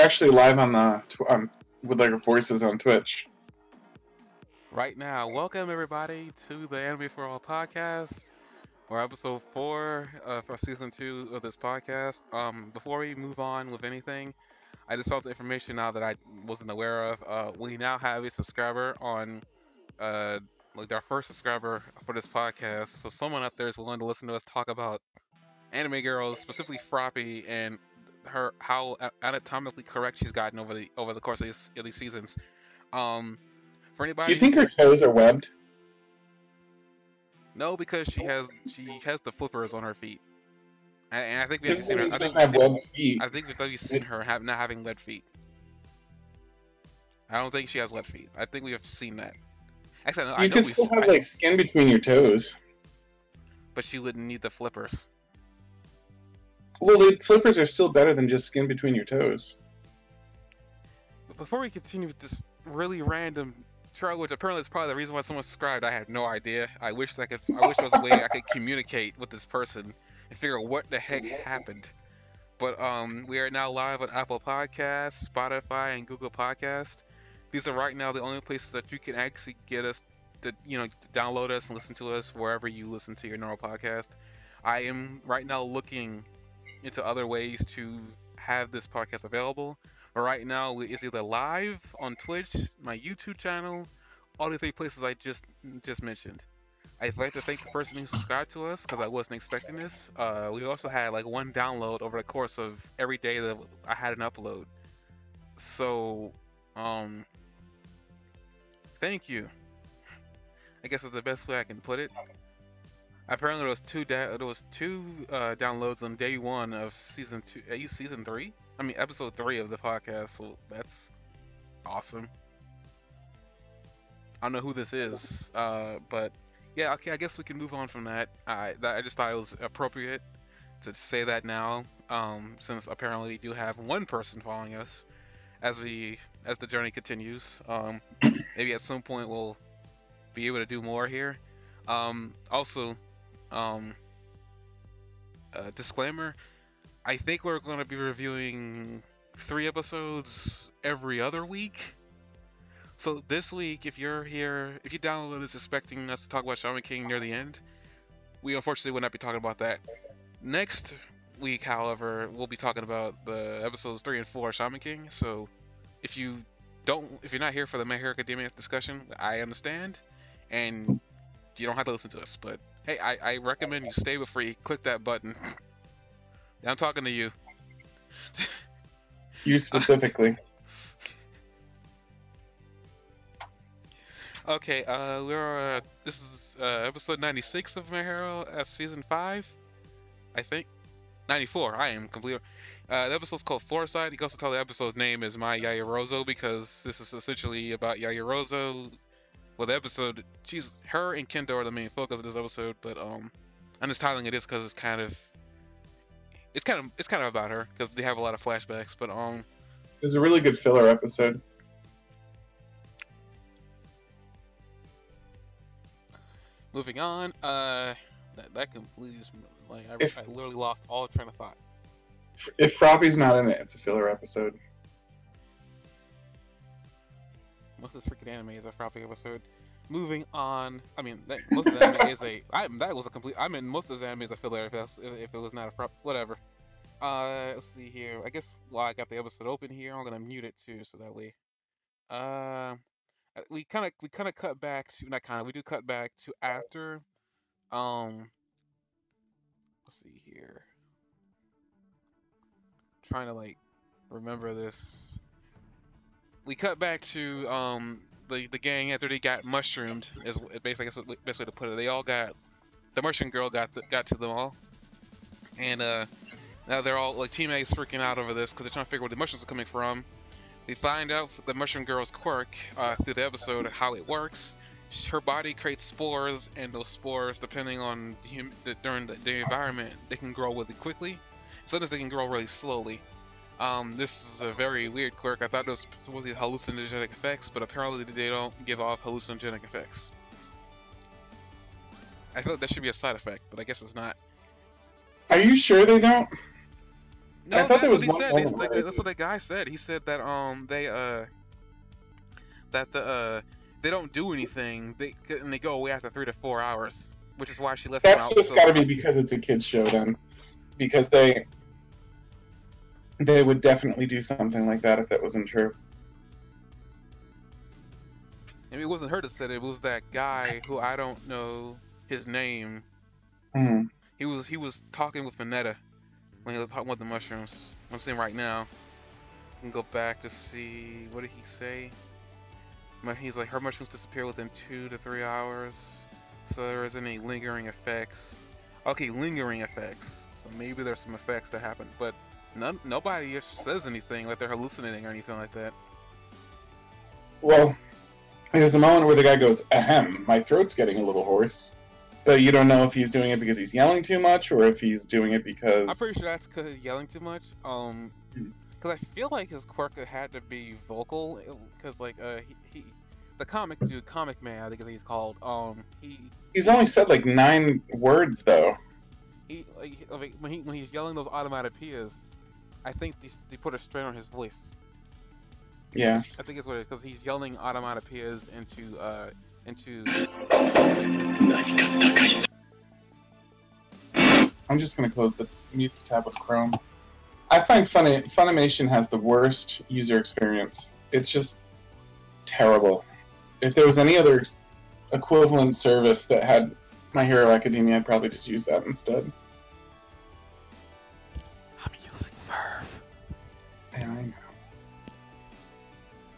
actually live on the um, with like voices on Twitch. Right now, welcome everybody to the Anime for All podcast. We're episode four uh, for season two of this podcast. Um, before we move on with anything, I just found the information now that I wasn't aware of. Uh, we now have a subscriber on, uh, like our first subscriber for this podcast. So someone out there is willing to listen to us talk about anime girls, specifically Froppy, and her how anatomically correct she's gotten over the over the course of these, of these seasons. Um, for anybody, Do you think her toes are webbed? no, because she has she has the flippers on her feet, and, and I think we've seen her. I think, have webbed feet. I think we've already seen her have not having lead feet. I don't think she has lead feet. I think we have seen that. Actually, no, I You know can still have I- like skin between your toes. but she wouldn't need the flippers. Well, the flippers are still better than just skin between your toes. Before we continue with this really random trial, which apparently is probably the reason why someone subscribed, I had no idea. I wish I could. I wish there was a way I could communicate with this person and figure out what the heck happened. But um, we are now live on Apple Podcasts, Spotify, and Google Podcast. These are right now the only places that you can actually get us to, you know, download us and listen to us wherever you listen to your normal podcast. I am right now looking into other ways to have this podcast available. But right now, it's either live on Twitch, my YouTube channel, all the three places I just just mentioned. I'd like to thank the person who subscribed to us because I wasn't expecting this. Uh, we also had like one download over the course of every day that I had an upload. So, um, thank you. I guess is the best way I can put it. Apparently, there was two there was two uh, downloads on day one of season two, uh, season three. I mean, episode three of the podcast. So that's awesome. I don't know who this is, uh, but yeah, okay. I guess we can move on from that. I that, I just thought it was appropriate to say that now, um, since apparently we do have one person following us as we as the journey continues. Um, maybe at some point we'll be able to do more here. Um, also, um, uh, disclaimer: I think we're going to be reviewing three episodes every other week. So this week, if you're here, if you download this expecting us to talk about Shaman King near the end, we unfortunately will not be talking about that. Next week, however, we'll be talking about the episodes three and four of Shaman King. So if you don't, if you're not here for the My Hero Academia discussion, I understand, and you don't have to listen to us. But hey, I, I recommend you stay before you click that button. I'm talking to you. You specifically. Okay, uh, we're uh, this is uh, episode 96 of My Hero uh, season five, I think. 94. I am completely. Uh, the episode's called Foresight. You can also tell the episode's name is My Yaoyorozu because this is essentially about Yaoyorozu. Well, the episode, she's her and Kendo are the main focus of this episode, but um, I'm just titling it this because it's kind of, it's kind of, it's kind of about her because they have a lot of flashbacks. But um, It was a really good filler episode. moving on. Uh, that that completely just like I, If- I literally lost all train of thought. If Froppy's not in it, it's a filler episode. Most of this freaking anime is a Froppy episode. Moving on. I mean, that, most of the anime is a. I that was a complete. I mean, most of this anime is a filler if, that's- if, it was not a Frop. Whatever. Uh, let's see here. I guess while I got the episode open here, I'm gonna mute it too, so that way. Uh, we kind of we kind of cut back to not kind of we do cut back to after. Um. Let's see here. Trying to like remember this we cut back to um the the gang after they got mushroomed is basically guess the best way to put it. They all got the mushroom girl got the, got to them all, and uh now they're all like teammates freaking out over this because they're trying to figure where the mushrooms are coming from. We find out the mushroom girl's quirk uh, through the episode how it works. Her body creates spores, and those spores, depending on the, during the, the environment, they can grow really quickly. Sometimes they can grow really slowly. Um, this is a very weird quirk. I thought it was supposed to be hallucinogenic effects, but apparently they don't give off hallucinogenic effects. I like that should be a side effect, but I guess it's not. Are you sure they don't? No, I thought that's there was what he one said. He's moment like, that's what the guy said. He said that um they uh that the uh they don't do anything. They and they go away after three to four hours, which is why she left. That's just so got to be because it's a kids show then, because they they would definitely do something like that if that wasn't true. I mean, it wasn't her that said it. It was that guy who I don't know his name. Hmm. He was he was talking with Vanetta when he was talking about the mushrooms. I'm seeing right now. I can go back to see what did he say. But He's like her mushrooms disappear within two to three hours, so there isn't any lingering effects. Okay, lingering effects. So maybe there's some effects that happen, but none, nobody says anything like they're hallucinating or anything like that. Well, there's a moment where the guy goes, "Ahem, my throat's getting a little hoarse," but you don't know if he's doing it because he's yelling too much or if he's doing it because I'm pretty sure that's because he's yelling too much. Um, because I feel like his quirk had to be vocal. Because like uh, he, he, the comic dude, Comic Man, I think is he's called. Um, he he's only said like nine words though. he like he- like, when he when he's yelling those automatopoeias, I think they, they put a strain on his voice. Yeah. I think it's what it is because he's yelling automatopoeias into uh into. I'm just gonna close the mute the tab with Chrome. I find Funny Funimation has the worst user experience. It's just terrible. If there was any other equivalent service that had My Hero Academia, I'd probably just use that instead. Yeah, I know.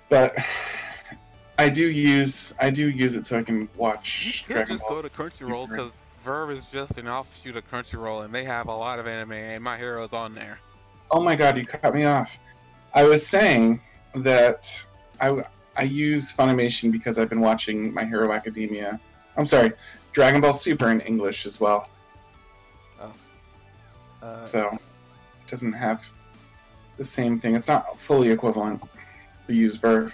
But I do use I do use it so I can You watch could Dragon just Ball. go to Crunchyroll because VRV is just an offshoot of Crunchyroll, and they have a lot of anime, and My Hero's on there. Oh my god, you cut me off. I was saying that I, I use Funimation because I've been watching My Hero Academia. I'm sorry, Dragon Ball Super in English as well. Uh, So it doesn't have the same thing. It's not fully equivalent to use VRV.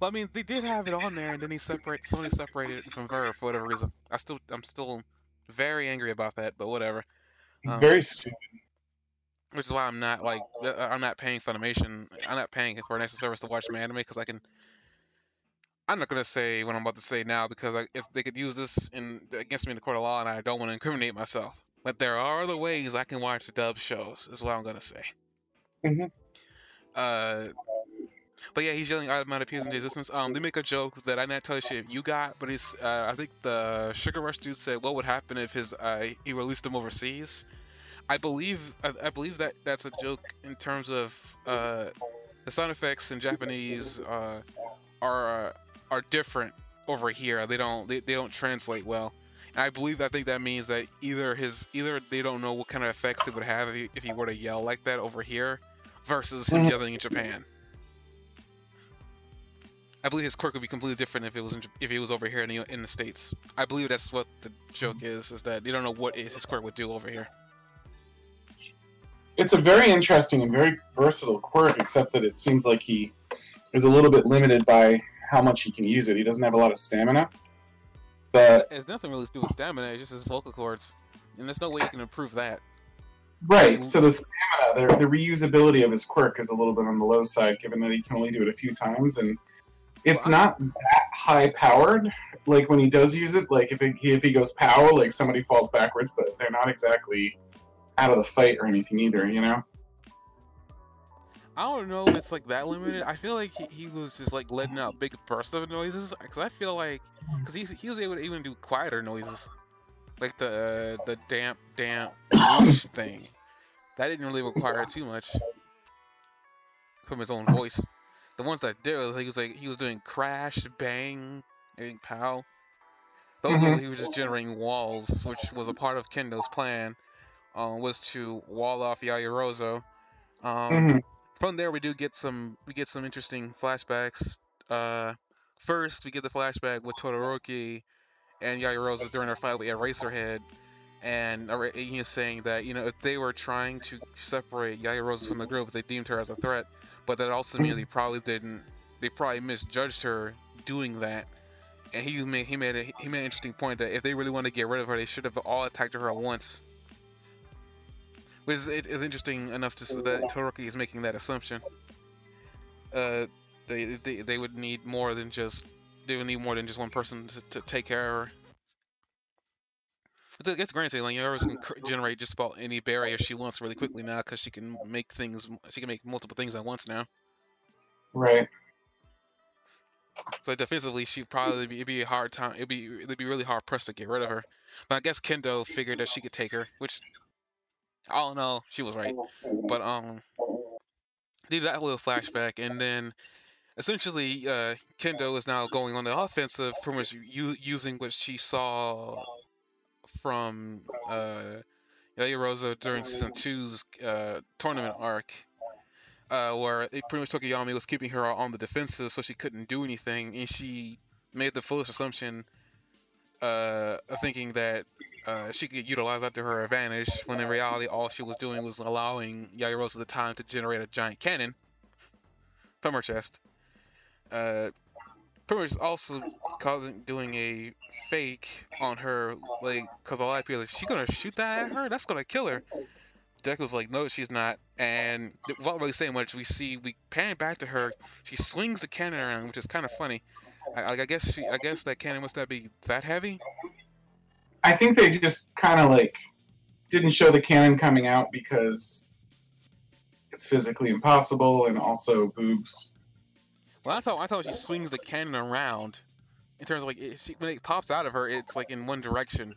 well, I mean, they did have it on there, and then he separate Sony separated it from VRV for whatever reason. I still, I'm still very angry about that, but whatever. It's Um, very stupid. Which is why I'm not like uh, I'm not paying Funimation. I'm not paying for an extra service to watch my anime because I can. I'm not gonna say what I'm about to say now because I, if they could use this in against me in the court of law, and I don't want to incriminate myself. But there are other ways I can watch dub shows. Is what I'm gonna say. Mhm. Uh, but yeah, he's yelling automatopoeias into existence. Um, they make a joke that I not tell you shit you got, but he's uh, I think the Sugar Rush dude said, "What would happen if his uh, he released them overseas?" I believe I, I believe that that's a joke in terms of uh, the sound effects in Japanese uh, are uh, are different over here. They don't they, they don't translate well. I believe I think that means that either his either they don't know what kind of effects it would have if he, if he were to yell like that over here versus him Mhm. yelling in Japan. I believe his quirk would be completely different if it was in, if he was over here in the, in the states. I believe that's what the joke is: is that they don't know what his quirk would do over here. It's a very interesting and very versatile quirk, except that it seems like he is a little bit limited by how much he can use it. He doesn't have a lot of stamina. But It's nothing really to do with stamina. It's just his vocal cords, and there's no way you can improve that. Right. Mm. So the stamina, the, the reusability of his quirk is a little bit on the low side, given that he can only do it a few times, and it's Well, not that high powered. Like when he does use it, like if it, if he goes pow, like somebody falls backwards, but they're not exactly out of the fight or anything either. You know. I don't know if it's like that limited. I feel like he, he was just like letting out big bursts of noises because I feel like because he he was able to even do quieter noises, like the uh, the damp damp thing. That didn't really require too much from his own voice. The ones that did, was he was like he was doing crash, bang, and pow. Those Mhm. ones he was just generating walls, which was a part of Kendo's plan, um, was to wall off Yaoyorozu. Um, Mhm. From there we do get some we get some interesting flashbacks. Uh, first we get the flashback with Todoroki and Yaoyorozu during their fight with Eraserhead, and he is saying that you know if they were trying to separate Yaoyorozu from the group, they deemed her as a threat, but that also means they probably didn't. They probably misjudged her doing that. And he made he made a, he made an interesting point that if they really wanted to get rid of her, they should have all attacked her at once. Which is, it is interesting enough to that Todoroki is making that assumption. Uh, they, they they would need more than just they would need more than just one person to, to take care of her. But I guess granted, like Yaros can generate just about any barrier she wants really quickly now because she can make things she can make multiple things at once now. Right. So defensively, she'd probably be, it'd be a hard time. It'd be it'd be really hard pressed to get rid of her. But I guess Kendo figured that she could take her, which I don't know. She was right. But um, did that little flashback, and then essentially, uh, Kendo is now going on the offensive, pretty much u- using what she saw from uh, Rosa during season two's uh, tournament arc, uh, where it pretty much Tokoyami was keeping her on the defensive, so she couldn't do anything, and she made the foolish assumption uh, of thinking that uh, she could utilize that to her advantage, when in reality, all she was doing was allowing Yaoyorozu the time to generate a giant cannon from her chest. Uh, pretty much also causing doing a fake on her, like, because a lot of people like, she gonna shoot that at her? That's gonna kill her. Deck was like, no, she's not. And without really saying much, we see we pan back to her. She swings the cannon around, which is kind of funny. I, I guess she, I guess that cannon must not be that heavy. I think they just kind of like didn't show the cannon coming out because it's physically impossible and also boobs. Well, I thought I thought she swings the cannon around. In terms of like it, she, when it pops out of her, it's like in one direction.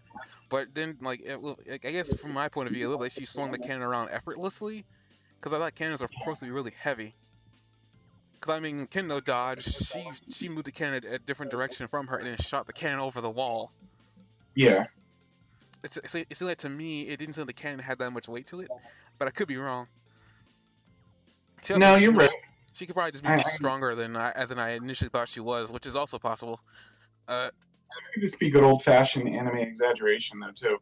But then like, it, like, I guess from my point of view, it looked like she swung the cannon around effortlessly. Because I thought cannons are supposed to be really heavy. Because I mean, Kendo dodged. She she moved the cannon a different direction from her and then shot the cannon over the wall. Yeah. It's, it's, it seemed like to me it didn't seem like the cannon had that much weight to it, but I could be wrong. She No, you're right. She could probably just be I- stronger than I, as than I initially thought she was, which is also possible. Uh, It could just be good old fashioned anime exaggeration though too.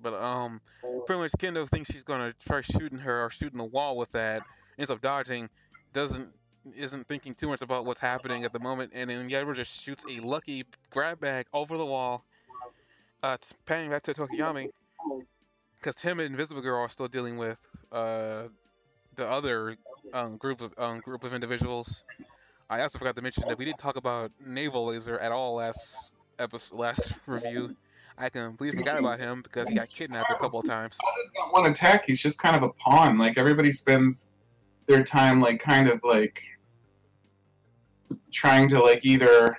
but um, pretty much Kendo thinks she's gonna try shooting her or shooting the wall with that. Ends up dodging, doesn't isn't thinking too much about what's happening at the moment, and then Yairo just shoots a lucky grab bag over the wall. Uh, it's panning back to Tokoyami, because him and Invisible Girl are still dealing with uh the other um, group of um, group of individuals. I also forgot to mention that we didn't talk about Naval Laser at all last episode, last review. I completely forgot about him because he got kidnapped a couple of times. Not one attack, he's just kind of a pawn. Like everybody spends their time like kind of like trying to like either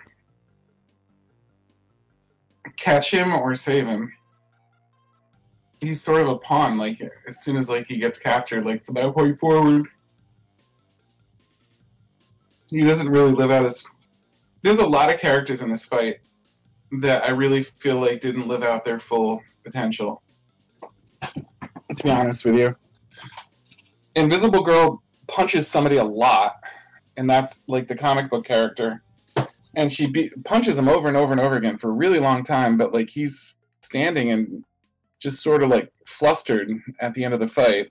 catch him or save him. He's sort of a pawn, like as soon as like he gets captured, like from that point forward. He doesn't really live out his there's a lot of characters in this fight that I really feel like didn't live out their full potential. To be honest with you. Invisible Girl punches somebody a lot, and that's like the comic book character. And she be- punches him over and over and over again for a really long time, but like he's standing and just sort of like flustered at the end of the fight.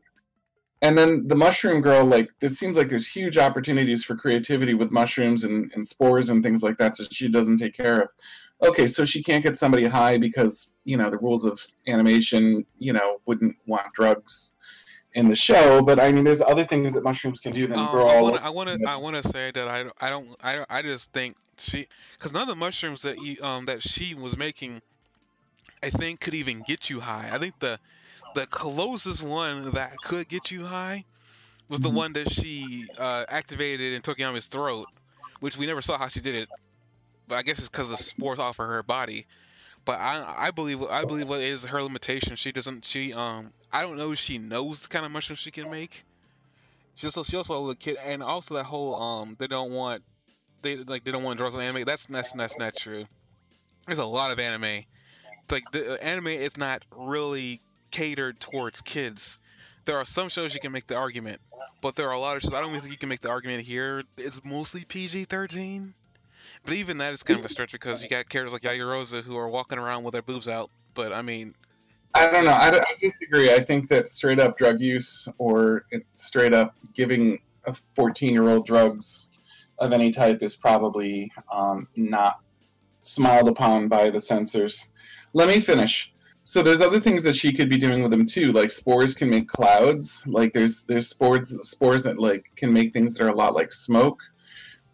And then the mushroom girl, like it seems like there's huge opportunities for creativity with mushrooms and, and spores and things like that that she doesn't take care of. Okay, so she can't get somebody high because, you know, the rules of animation, you know, wouldn't want drugs in the show, but I mean there's other things that mushrooms can do than Um, grow I all want to, I want to, I want to say that I, don't- I don't, I, don't- I just think she, because none of the mushrooms that you, um, that she was making, I think could even get you high. I think the, the closest one that could get you high was the Mhm. one that she uh, activated in Tokoyami's throat, which we never saw how she did it. But I guess it's because the spores off of her body. But I, I believe, I believe what is her limitation. She doesn't, she, um, I don't know if she knows the kind of mushrooms she can make. She also, she also a little kid, and also that whole, um, they don't want, they like they don't want drugs on anime. That's that's that's not true. There's a lot of anime. Like the uh, anime is not really catered towards kids. There are some shows you can make the argument, but there are a lot of shows I don't even think you can make the argument here. It's mostly PG-13. But even that is kind of a stretch because you got characters like Yaoyorozu who are walking around with their boobs out. But I mean, I don't know. I, I disagree. I think that straight up drug use or straight up giving a 14 year old drugs of any type is probably um, not smiled upon by the censors. Let me finish. So there's other things that she could be doing with them too. Like spores can make clouds. Like there's there's spores spores that like can make things that are a lot like smoke.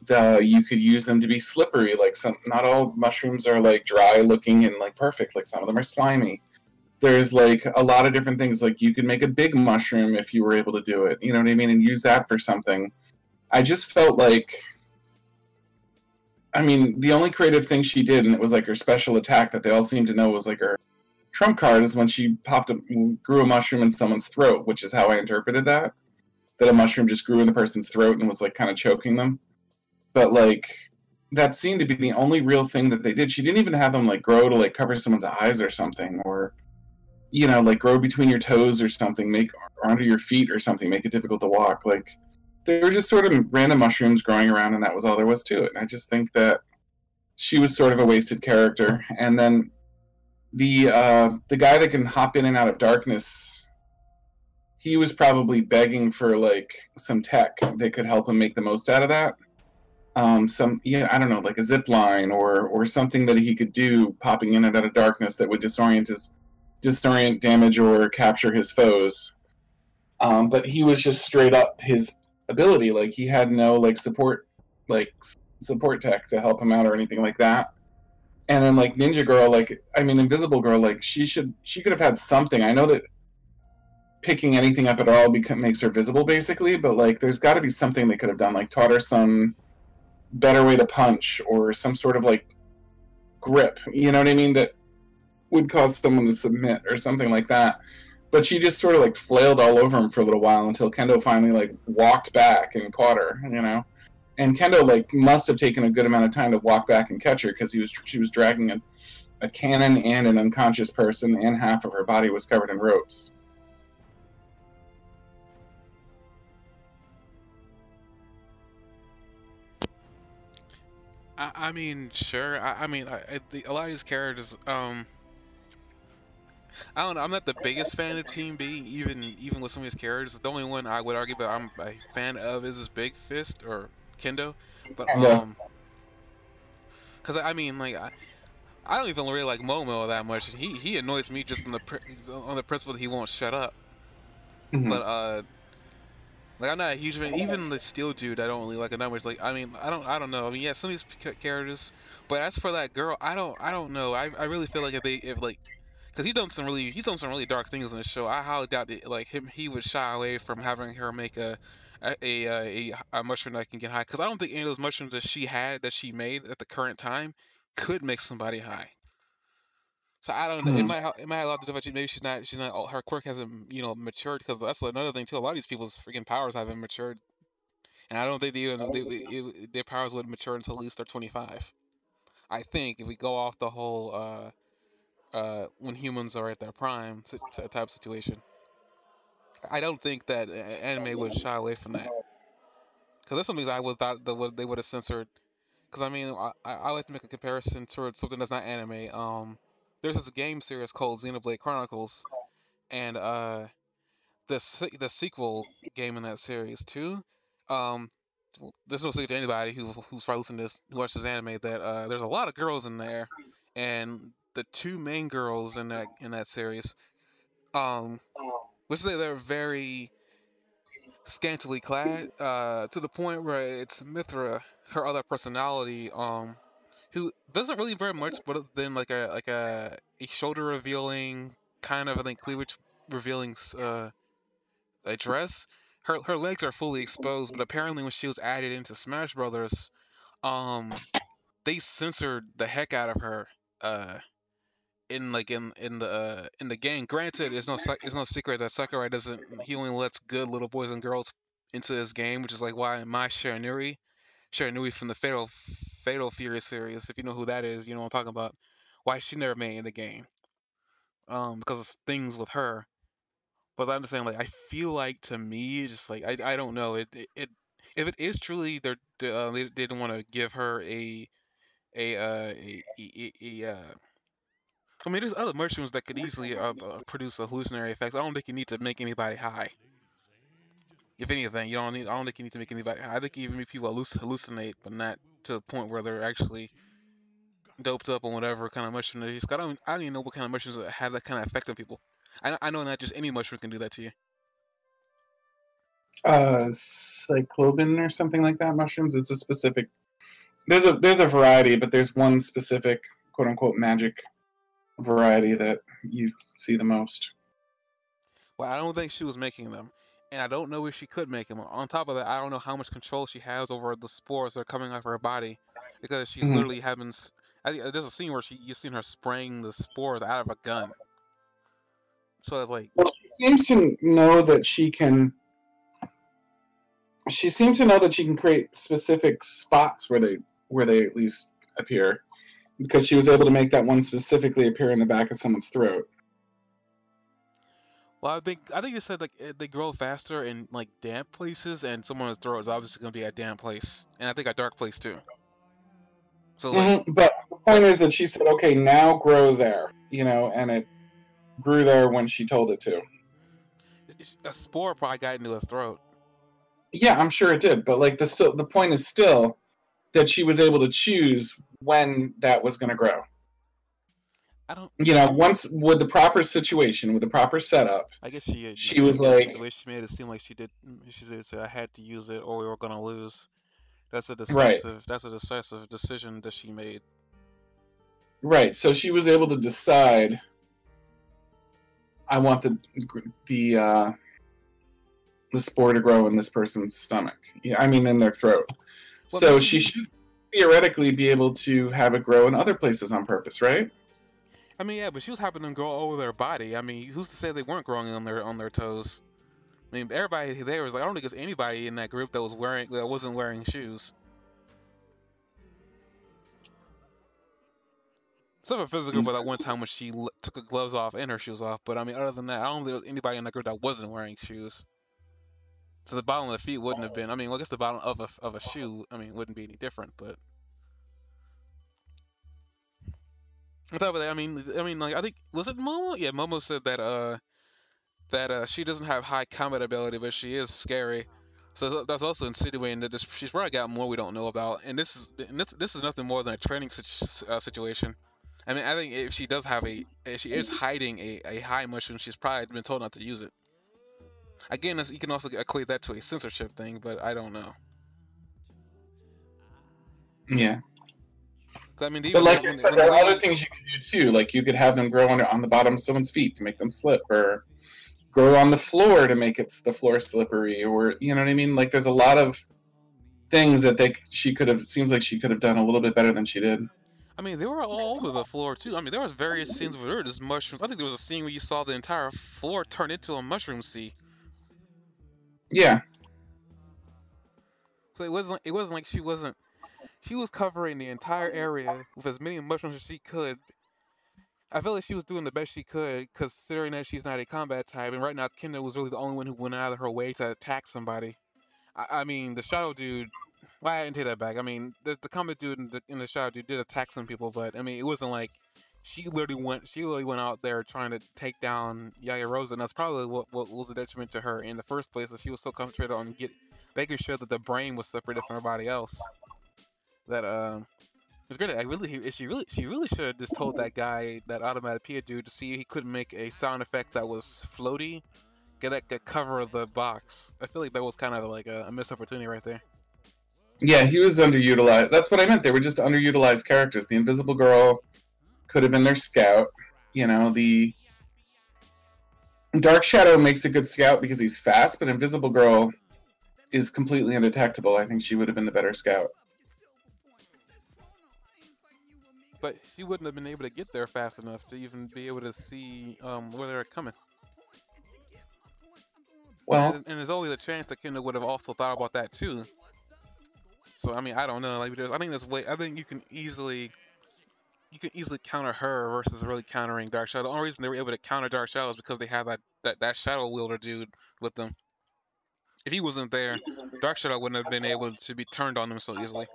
You could use them to be slippery. Like some not all mushrooms are like dry looking and like perfect. Like some of them are slimy. There's like a lot of different things. Like you could make a big mushroom if you were able to do it. You know what I mean? And use that for something. I just felt like I mean, the only creative thing she did, and it was like her special attack that they all seemed to know was like her trump card is when she popped a grew a mushroom in someone's throat, which is how I interpreted that. That a mushroom just grew in the person's throat and was like kind of choking them. But like that seemed to be the only real thing that they did. She didn't even have them like grow to like cover someone's eyes or something, or you know, like grow between your toes or something, make or under your feet or something, make it difficult to walk. Like they were just sort of random mushrooms growing around, and that was all there was to it. And I just think that she was sort of a wasted character. And then the uh, the guy that can hop in and out of darkness, he was probably begging for like some tech that could help him make the most out of that. Um, some yeah, I don't know, like a zip line or or something that he could do popping in and out of darkness that would disorient his disorient damage or capture his foes. Um, but he was just straight up his ability. Like he had no like support like support tech to help him out or anything like that. And then like ninja girl like i mean invisible girl like she should she could have had something. I know that picking anything up at all makes her visible basically but like there's got to be something they could have done. Like taught her some better way to punch or some sort of like grip you know what i mean that would cause someone to submit or something like that but she just sort of like flailed all over him for a little while until kendo finally like walked back and caught her you know and Kendo like must have taken a good amount of time to walk back and catch her because he was she was dragging a, a cannon and an unconscious person, and half of her body was covered in ropes. I, I mean, sure. I, I mean, I, I, the, a lot of these characters, um, I don't know. I'm not the biggest fan of Team B, even even with some of these characters. The only one I would argue that I'm a fan of is this Big Fist or Kendo, but um, because I mean, like I, I don't even really like Momo that much. He he annoys me just on the on the principle that he won't shut up. Mm-hmm. But uh, like I'm not a huge fan. Even the Steel dude, I don't really like that much. Like I mean, I don't I don't know. I mean, yeah, some of these characters, but as for that girl, I don't I don't know. I I really feel like if they if like because he's done some really he's done some really dark things in the show. I highly doubt that like him he would shy away from having her make a a, a, a mushroom that can get high because I don't think any of those mushrooms that she had that she made at the current time could make somebody high. So I don't know. Mm. It might it might have a lot to do with maybe she's not she's not her quirk hasn't you know matured because that's another thing too. A lot of these people's freaking powers haven't matured, and I don't think they even they, it, their powers would mature until at least they're 25. I think if we go off the whole uh, uh, when humans are at their prime type situation. I don't think that anime would shy away from that. Because there's some things I would thought that would, they would have censored. Because I mean, I, I like to make a comparison towards something that's not anime. Um, there's this game series called Xenoblade Chronicles, and uh, the the sequel game in that series too. Um, there's no secret to anybody who who's probably listening to this who watches anime that uh, there's a lot of girls in there, and the two main girls in that in that series, um, let's say they're very scantily clad, uh, to the point where it's Mythra, her other personality, um, who doesn't really wear much, but then like a like a, a shoulder revealing kind of I think cleavage revealing uh, a dress. Her her legs are fully exposed, but apparently when she was added into Smash Brothers, um, they censored the heck out of her. Uh, in like in in the uh, in the game. Granted, it's no it's no secret that Sakurai doesn't he only lets good little boys and girls into this game, which is like why Mai Shiranui, Shiranui from the Fatal Fatal Fury series, if you know who that is, you know what I'm talking about. Why she never made in the game, um, because of things with her. But I'm just saying, like I feel like to me, just like I, I don't know it, it, it if it is truly they're uh, they didn't want to give her a a uh, a, a, a, a uh, I mean, there's other mushrooms that could easily uh, uh, produce a hallucinatory effect. I don't think you need to make anybody high. If anything, you don't need. I don't think you need to make anybody. High. I think even make people hallucinate, but not to the point where they're actually doped up on whatever kind of mushroom it is. 'Cause I don't, I don't even know what kind of mushrooms that have that kind of effect on people. I, know- I know not just any mushroom can do that to you. uh cyclobin or something like that mushrooms it's a specific there's a there's a variety but there's one specific quote unquote magic variety that you see the most Well, I don't think she was making them, and I don't know if she could make them. On top of that, I don't know how much control she has over the spores that are coming out of her body, because she's Mhm. literally having. I there's a scene where she you've seen her spraying the spores out of a gun. So it's like, well she seems to know that she can she seems to know that she can create specific spots where they where they at least appear because she was able to make that one specifically appear in the back of someone's throat well, I think I think you said like they grow faster in like damp places, and someone's throat is obviously going to be a damp place, and I think a dark place too. So like, Mhm, But the point is that she said, "Okay, now grow there," you know, and it grew there when she told it to. a spore probably got into his throat. Yeah, I'm sure it did, but like the still the point is still that she was able to choose when that was going to grow. I don't. You know, once with the proper situation, with the proper setup. I guess she. She was like- the way she made it seem like she did. She said, "said I had to use it, or we were gonna lose." That's a Right. decisive. That's a decisive decision that she made. Right. So she was able to decide. I want the the uh, the spore to grow in this person's stomach. Yeah, I mean in their throat. Well, so maybe- she should theoretically be able to have it grow in other places on purpose, right? I mean, yeah, but she was having them grow over their body. I mean, who's to say they weren't growing on their on their toes? I mean, everybody there was like, I don't think there's anybody in that group that was wearing that wasn't wearing shoes. Except for physical, but that one time when she took her gloves off and her shoes off. But I mean, other than that, I don't think there was anybody in that group that wasn't wearing shoes. So the bottom of the feet wouldn't have been. I mean, well, I guess the bottom of a of a shoe, I mean, wouldn't be any different. But on top of that, I mean, I mean, like I think was it Momo? Yeah, Momo said that uh that uh she doesn't have high combat ability, but she is scary. So that's also insinuating that this, she's probably got more we don't know about. And this is and this, this is nothing more than a training situ- uh, situation. I mean, I think if she does have a, if she is hiding a, a high mushroom, she's probably been told not to use it. Again, you can also equate that to a censorship thing, but I don't know. Yeah. I mean, But like when- said, there are other things you could do too. Like you could have them grow on, on the bottom of someone's feet to make them slip, or grow on the floor to make it the floor slippery, or you know what I mean. Like there's a lot of things that they she could have. Seems like she could have done a little bit better than she did. I mean, they were all over the floor too. I mean, there was various scenes where there were just mushrooms. I think there was a scene where you saw the entire floor turn into a mushroom sea. Yeah, So it wasn't. It wasn't like she wasn't. She was covering the entire area with as many mushrooms as she could. I feel like she was doing the best she could, considering that she's not a combat type, and right now Kendo was really the only one who went out of her way to attack somebody. I, I mean, the shadow dude. Well, I didn't take that back. I mean, the, the combat dude and the, and the shadow dude did attack some people, but I mean, it wasn't like she literally went. She literally went out there trying to take down Yaoyorozu, and that's probably what, what was a detriment to her in the first place. That she was so concentrated on get making sure that the brain was separated from everybody else. That um, it's great. I really, she really, she really should have just told that guy, that automatic automatopoeia dude, to see he couldn't make a sound effect that was floaty, get that cover of the box. I feel like that was kind of like a, a missed opportunity right there. yeah, he was underutilized. That's what I meant. They were just underutilized characters. The Invisible Girl could have been their scout. You know, the Dark Shadow makes a good scout because he's fast, but Invisible Girl is completely undetectable. I think she would have been the better scout. But she wouldn't have been able to get there fast enough to even be able to see um, where they're coming. Well, and, and there's only a chance that Kendo would have also thought about that too. So I mean, I don't know. Like, I think there's way. I think you can easily, you can easily counter her versus really countering Dark Shadow. The only reason they were able to counter Dark Shadow is because they have that that, that Shadow Wielder dude with them. If he wasn't there, Dark Shadow wouldn't have been able to be turned on them so easily.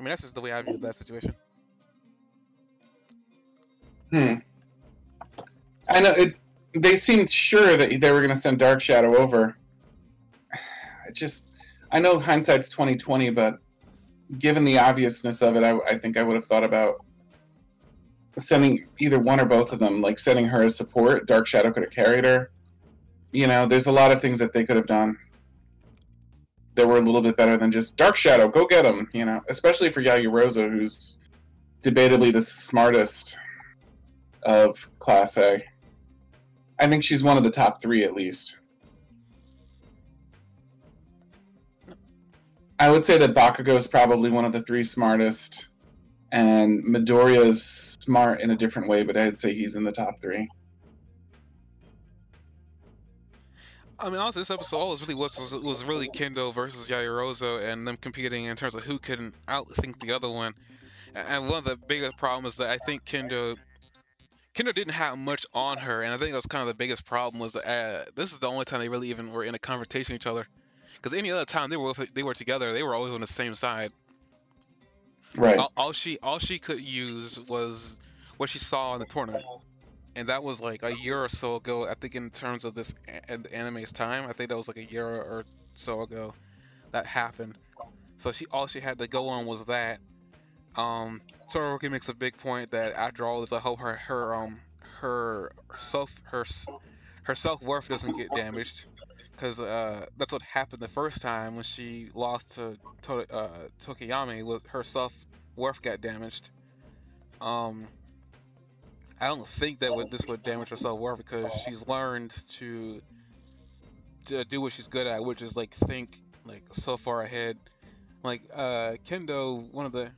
I mean, that's just the way I view that situation. hmm. I know it. They seemed sure that they were going to send Dark Shadow over. I just, I know hindsight's twenty twenty, but given the obviousness of it, I, I think I would have thought about sending either one or both of them, like sending her as support. Dark Shadow could have carried her. You know, there's a lot of things that they could have done that were a little bit better than just Dark Shadow, go get him. You know, especially for Yaoyorozu, who's debatably the smartest of Class A. I think she's one of the top three at least. I would say that Bakugo is probably one of the three smartest, and Midoriya is smart in a different way, but I'd say he's in the top three. I mean, honestly, this episode was really was was really Kendo versus Yaoyorozu and them competing in terms of who can outthink the other one. And one of the biggest problems that I think Kendo Kendo didn't have much on her, and I think that's kind of the biggest problem was that uh, this is the only time they really even were in a conversation with each other. Because any other time they were they were together, they were always on the same side. Right. All, all she all she could use was what she saw in the tournament, and that was like a year or so ago. I think in terms of this anime's time, I think that was like a year or so ago that happened. So she all she had to go on was that. Um, Todoroki makes a big point that after all this, I hope her her um her self her her self worth doesn't get damaged, because uh that's what happened the first time when she lost to, to uh, Tokoyami was her self worth got damaged. Um, I don't think that would this would damage her self worth because she's learned to to do what she's good at, which is like think like so far ahead. Like uh Kendo, one of the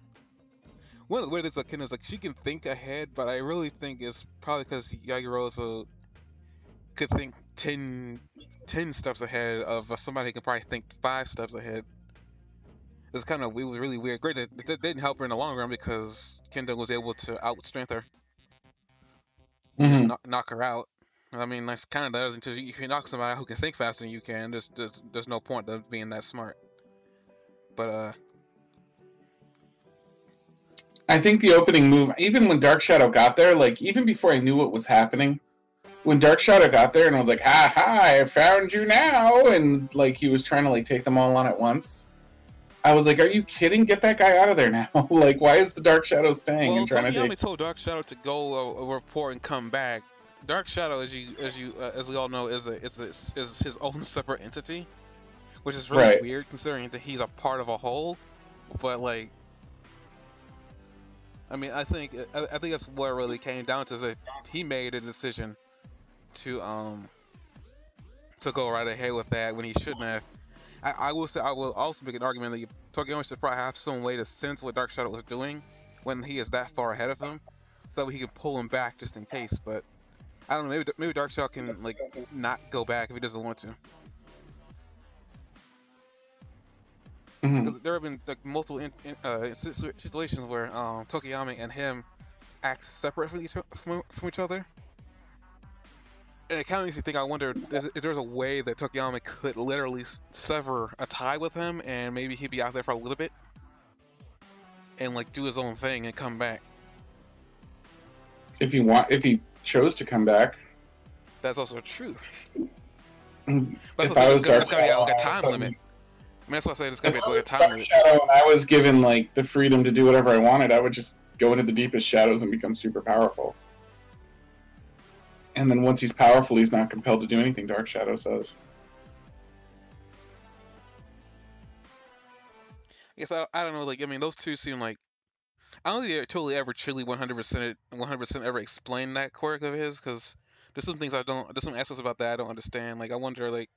one of the weird things about Kendo is like she can think ahead, but I really think it's probably because Yaoyorozu could think 10, 10 steps ahead of somebody who can probably think five steps ahead. It's kind of it was really weird. Great that that didn't help her in the long run because Kendo was able to outstrength her, just Mhm. knock, knock her out. I mean, that's kind of the other thing too. If you knock somebody out who can think faster than you can, there's there's, there's no point of being that smart. But uh, I think the opening move, even when Dark Shadow got there, like even before I knew what was happening, when Dark Shadow got there and I was like, "Ha ha! I found you now!" and like he was trying to like take them all on at once. I was like, "Are you kidding? Get that guy out of there now! like, why is the Dark Shadow staying well, and trying to Tokoyami take?" told Dark Shadow to go uh, report and come back. Dark Shadow, as you as you uh, as we all know, is a is a, is his own separate entity, which is really Right. weird considering that he's a part of a whole. But like, I mean, I think I, I think that's what it really came down to. Is that he made a decision to um to go right ahead with that when he shouldn't have. I, I will say I will also make an argument that Tokoyami should probably have some way to sense what Dark Shadow was doing when he is that far ahead of him, so that he can pull him back just in case. But I don't know. Maybe maybe Dark Shadow can like not go back if he doesn't want to. Mhm. 'Cause there have been like multiple in, in, uh, situations where um, Tokoyami and him act separate from each from, from each other. And it kind of makes me think. I wonder if there's a way that Tokoyami could literally sever a tie with him, and maybe he'd be out there for a little bit, and like do his own thing and come back. If he want, if he chose to come back, That's also true. Mm-hmm. But if that's I was Dark Shadow, like a all of a time limit. I mean, that's why I say there's gotta be like a time limit. Shadow and I was given like the freedom to do whatever I wanted, I would just go into the deepest shadows and become super powerful. And then once he's powerful, he's not compelled to do anything Dark Shadow says. I guess I, I don't know. Like I mean, those two seem like I don't think they totally ever truly 100 percent 100 percent ever explain that quirk of his because there's some things I don't there's some aspects about that I don't understand. Like I wonder like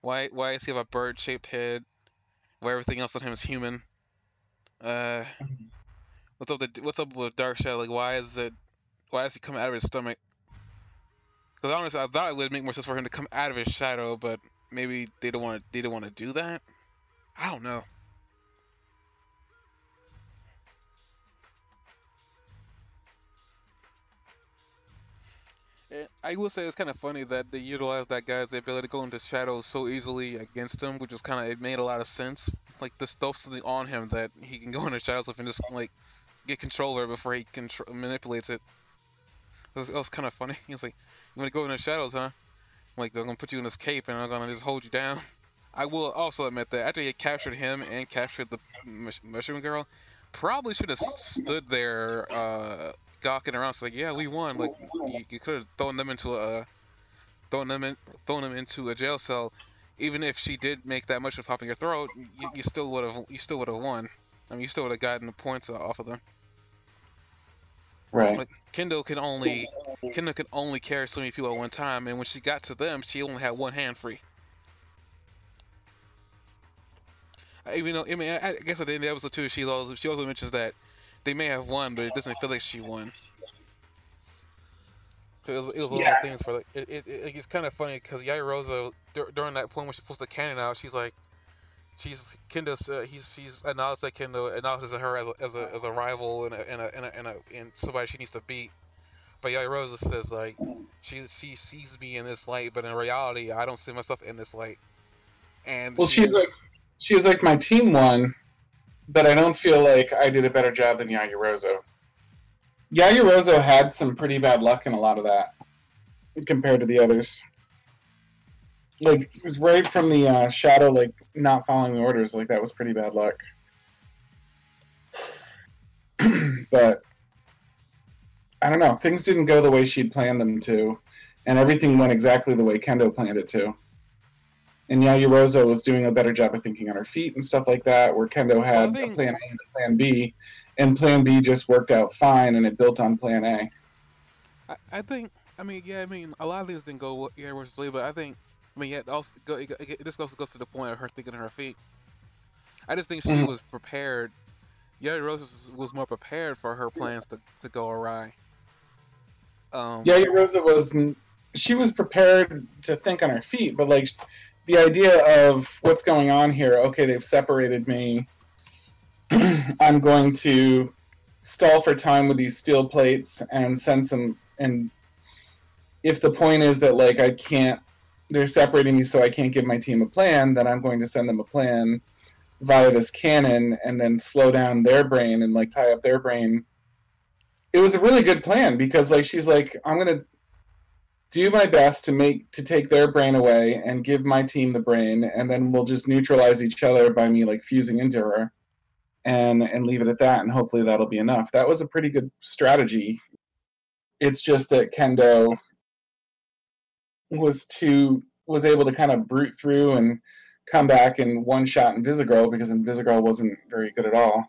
why why does he have a bird shaped head? Why everything else on him is human? Uh, what's up? The, what's up with Dark Shadow? Like why is it why is he coming out of his stomach? Because honestly, I thought it would make more sense for him to come out of his shadow, but maybe they don't want to they don't want to do that. I don't know. I will say it's kind of funny that they utilized that guy's ability to go into shadows so easily against him, which is kind of it made a lot of sense. Like this stuff something on him that he can go into shadows with and just like get control over before he contr- manipulates it. It was, was kind of funny. He's like, "You want to go in the shadows, huh?" I'm like they're gonna put you in this cape and I'm gonna just hold you down. I will also admit that after he captured him and captured the mushroom girl, probably should have stood there uh, gawking around. It's like, yeah, we won. Like you, you could have thrown them into a thrown them in, thrown them into a jail cell. Even if she did make that much of popping your throat, you, you still would have you still would have won. I mean, you still would have gotten the points off of them. Right. Like Kendo can only Kendo can only carry so many people at one time, and when she got to them, she only had one hand free. Even though I mean, I guess at the end of the episode too, she also she also mentions that they may have won, but it doesn't feel like she won. So it was, it was one Yeah. of those things where like it, it, it it's kind of funny because Yairo dur- during that point when she pulls the cannon out, she's like, she's Kendo's uh, he's she's acknowledged that kind of acknowledges her as a as a, as a rival and a, and a, and a, and, a, and somebody she needs to beat. But Yairo says like she she sees me in this light, but in reality I don't see myself in this light. And Well, she- she's like, she's like my team won, but I don't feel like I did a better job than Yaoyorozu. Yaoyorozu had some pretty bad luck in a lot of that compared to the others. Like it was right from the uh, shadow, like not following the orders. Like that was pretty bad luck. but I don't know. Things didn't go the way she'd planned them to, and everything went exactly the way Kendo planned it to and Yaoyorozu was doing a better job of thinking on her feet and stuff like that, where Kendo had a plan A and a plan B, and plan B just worked out fine and it built on plan A. I, I think I mean yeah I mean a lot of things didn't go yeah versus way, but I think I mean yeah also go, it, it, this also goes to the point of her thinking on her feet. I just think she Mhm. was prepared. Yeah, Rose was more prepared for her plans to, to go awry. Um, Yaoyorozu was she was prepared to think on her feet, but like the idea of what's going on here, okay, they've separated me. I'm going to stall for time with these steel plates and send some and if the point is that like I can't they're separating me so I can't give my team a plan, then I'm going to send them a plan via this cannon and then slow down their brain and like tie up their brain. It was a really good plan because like she's like I'm to do my best to make to take their brain away and give my team the brain and then we'll just neutralize each other by me like fusing into her and and leave it at that and hopefully that'll be enough that was a pretty good strategy it's just that kendo was to was able to kind of brute through and come back in one shot Invisigirl because Invisigirl wasn't very good at all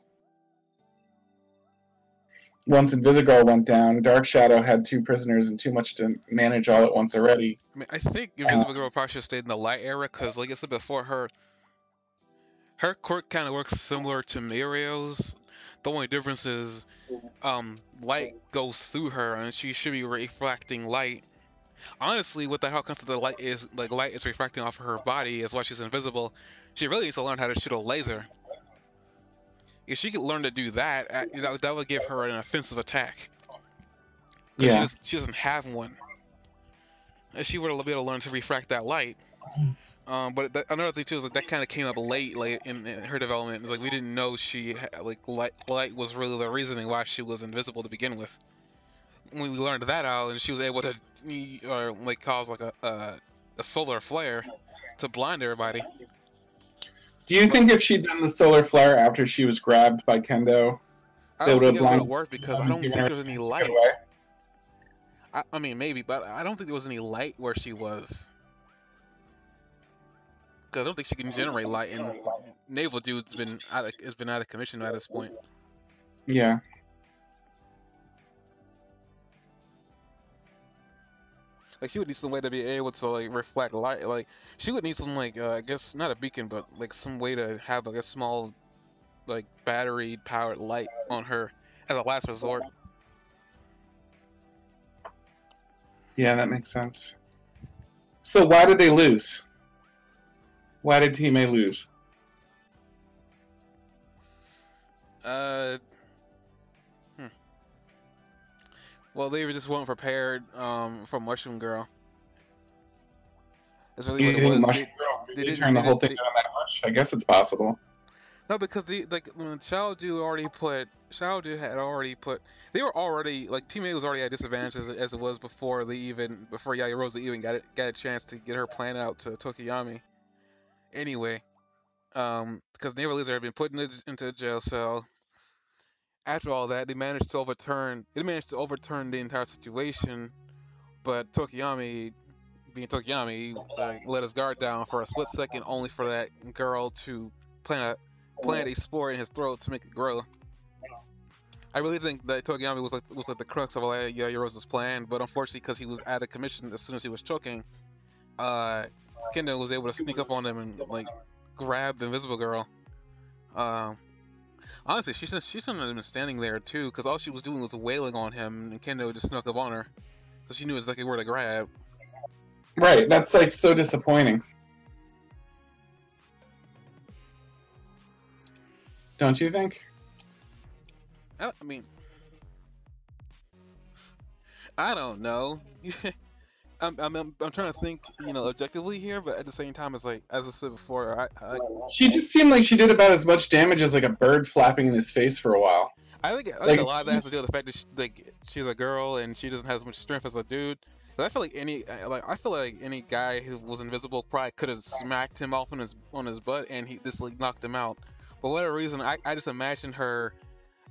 once Invisigirl went down, Dark Shadow had two prisoners and too much to manage all at once already. I mean, I think Invisible Girl probably should have stayed in the light era because, like I said before, her her quirk kind of works similar to Mirio's. The only difference is, um, light goes through her, and she should be reflecting light. Honestly, what the hell comes to the light is like light is refracting off of her body, is why she's invisible. She really needs to learn how to shoot a laser. If she could learn to do that, uh, that would give her an offensive attack. 'Cause she, Yeah. does, she doesn't have one. If she were to be able to learn to refract that light. Um, but that, another thing too is like that kind of came up late, like in, in her development. It's like we didn't know she like light, light was really the reasoning why she was invisible to begin with. When we learned that out, and she was able to, or like cause like a a, a solar flare to blind everybody. Do you think if she'd done the solar flare after she was grabbed by Kendo, I don't would've think it would worked because I don't think there was any light. I, I mean, maybe, but I don't think there was any light where she was. Cause I don't think she can generate light, and Navel Dude's been out of, has been out of commission at this point. Yeah. Like she would need some way to be able to like reflect light. Like she would need some like uh, I guess not a beacon, but like some way to have like a small like battery powered light on her as a last resort. Yeah, that makes sense. So why did they lose? Why did Team A lose? Uh. Well, they were just weren't prepared um, for Mushroom Girl. That's really You what it was. Mushroom They- Girl they really didn't- turned the whole didn't- thing down that much? I guess it's possible. no, because the like when Xiaodu already put Xiaodu had already put they were already like Team A was already at disadvantage as, as it was before they even before Yaoyorozu even got it, got a chance to get her plan out to Tokoyami. Anyway, um, because Naval Lizard had been put into, into a jail cell. After all that, they managed to overturn. They managed to overturn the entire situation, but Tokoyami, being Tokoyami, uh, let his guard down for a split second, only for that girl to plant a plant a spore in his throat to make it grow. I really think that Tokoyami was like was like the crux of all Yaoyorozu's plan, but unfortunately, because he was out of commission as soon as he was choking, uh, Kendo was able to sneak up on him and like grab the Invisible Girl. Um, honestly, she should she shouldn't have been standing there too, because all she was doing was wailing on him, and Kendo just snuck up on her, so she knew exactly where to grab. Right, that's like so disappointing. Don't you think? I, I mean, I don't know. I'm, I'm, I'm trying to think, you know, objectively here, but at the same time, it's like, as I said before, I, I she just seemed like she did about as much damage as like a bird flapping in his face for a while. I think, I think like, a lot of that has to do with the fact that she, like she's a girl and she doesn't have as much strength as a dude. But I feel like any uh, like I feel like any guy who was invisible probably could have smacked him off on his on his butt and he just like knocked him out. But whatever reason, I, I just imagine her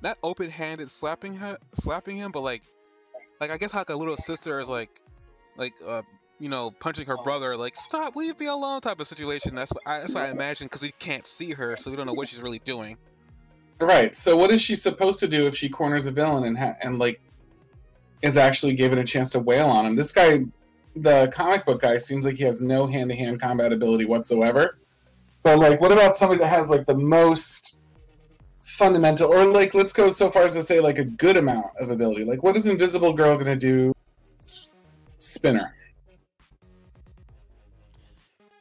not open-handed slapping her slapping him, but like like I guess how like a little sister is like like uh you know punching her brother like stop leave me alone type of situation. That's what I, that's what I imagine because we can't see her, so we don't know what she's really doing. Right. So what is she supposed to do if she corners a villain and ha- and like is actually given a chance to wail on him? This guy, the comic book guy, seems like he has no hand-to-hand combat ability whatsoever. But like, what about somebody that has like the most fundamental, or like, let's go so far as to say like a good amount of ability? Like, what is Invisible Girl gonna do? Spinner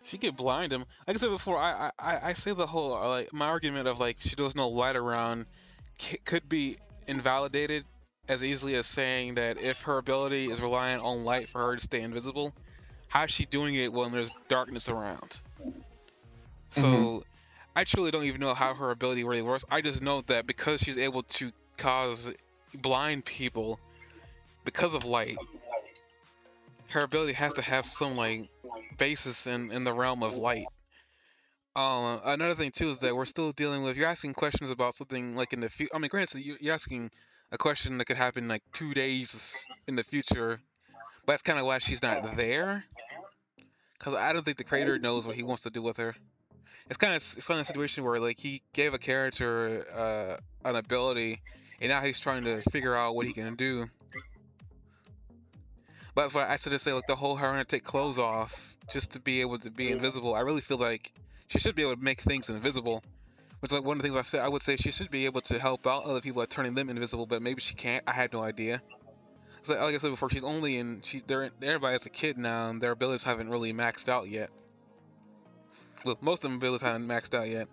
she could blind him. Like I said before, I I, I say the whole uh, like my argument of like she does no light around could be invalidated as easily as saying that if her ability is reliant on light for her to stay invisible, how is she doing it when there's darkness around? So mm-hmm. I truly don't even know how her ability really works. I just know that because she's able to cause blind people because of light, her ability has to have some like basis in in the realm of light. Um, another thing too is that we're still dealing with. You're asking questions about something like in the future. I mean, granted, you're asking a question that could happen like two days in the future, but that's kind of why she's not there. Because I don't think the creator knows what he wants to do with her. It's kind of it's kind of a situation where like he gave a character uh, an ability, and now he's trying to figure out what he can do. But that's why I said to say like the whole her to take clothes off just to be able to be invisible. I really feel like she should be able to make things invisible. Which is like one of the things I said I would say she should be able to help out other people by turning them invisible, but maybe she can't. I had no idea. So like I said before, she's only in she they're everybody has a kid now and their abilities haven't really maxed out yet. Look, most of them abilities haven't maxed out yet.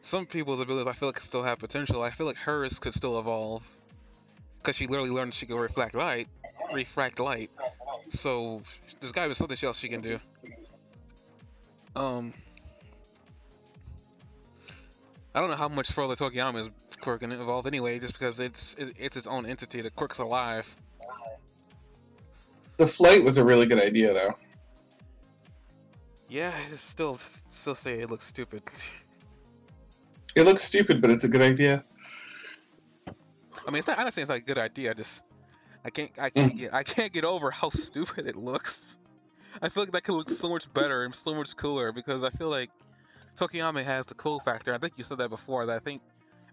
Some people's abilities I feel like still have potential. I feel like hers could still evolve. Cause she literally learned she could reflect light refract light. So there's gotta be something else she can do. Um, I don't know how much further Tokoyami's quirk can evolve anyway, just because it's it, it's its own entity. The quirk's alive. The flight was a really good idea, though. Yeah, I just still still say it looks stupid. It looks stupid, but it's a good idea. I mean, it's not. Saying it's not a good idea. I just I can't I can't get I can't get over how stupid it looks. I feel like that could look so much better and so much cooler because I feel like Tokoyami has the cool factor. I think you said that before. That I think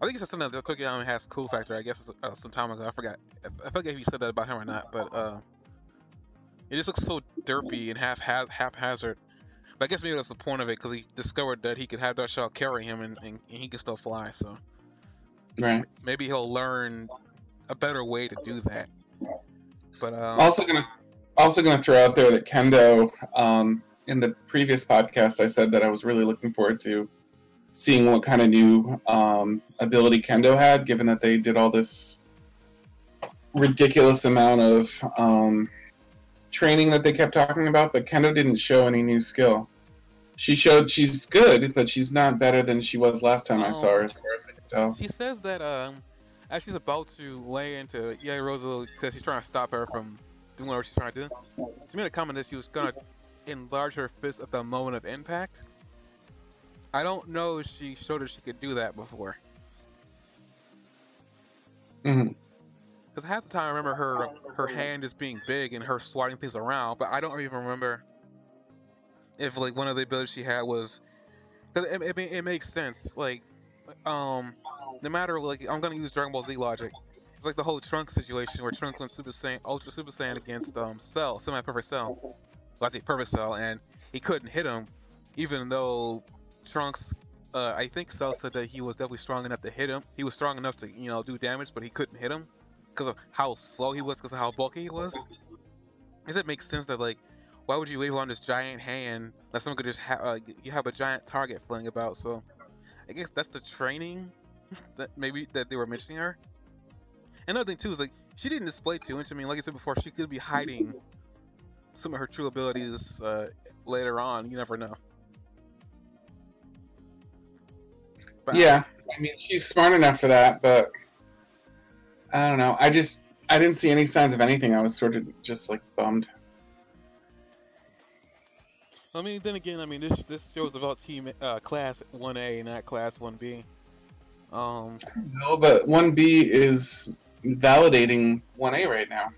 I think you said something that Tokoyami has cool factor. I guess uh, some time ago. I forgot. I forget if you said that about him or not. But uh, it just looks so derpy and half haphazard. But I guess maybe that's the point of it because he discovered that he could have that shell carry him and, and, and he can still fly. So right. maybe he'll learn a better way to do that. But um, also gonna also gonna throw out there that Kendo. Um, in the previous podcast, I said that I was really looking forward to seeing what kind of new um, ability Kendo had, given that they did all this ridiculous amount of um, training that they kept talking about. But Kendo didn't show any new skill. She showed she's good, but she's not better than she was last time I saw her, as far as I can tell. She says that um, as she's about to lay into Yaoyorozu because she's trying to stop her from doing whatever she's trying to do, she made a comment that she was gonna enlarge her fist at the moment of impact. I don't know if she showed her she could do that before. hmm Because half the time I remember her her hand just being big and her swatting things around, but I don't even remember if like one of the abilities she had was. Because it, it, it makes sense. Like, um, no matter like I'm gonna use Dragon Ball Z logic. It's like the whole Trunks situation where Trunks went Super Saiyan, Ultra Super Saiyan against um Cell, Semi Perfect Cell. Well, I say Perfect Cell, and he couldn't hit him, even though Trunks. Uh, I think Cell said that he was definitely strong enough to hit him. He was strong enough to, you know, do damage, but he couldn't hit him because of how slow he was, because of how bulky he was. Does it make sense that like, why would you wave on this giant hand that someone could just have? Uh, you have a giant target flying about. So, I guess that's the training that maybe that they were mentioning her. Another thing too is like she didn't display too much. I mean, like I said before, she could be hiding some of her true abilities uh, later on. You never know. But- Yeah, I mean she's smart enough for that, but I don't know. I just I didn't see any signs of anything. I was sort of just like bummed. I mean, then again, I mean this this show is about team uh, class 1A, not class 1B. Um, No, but one B is validating one A right now.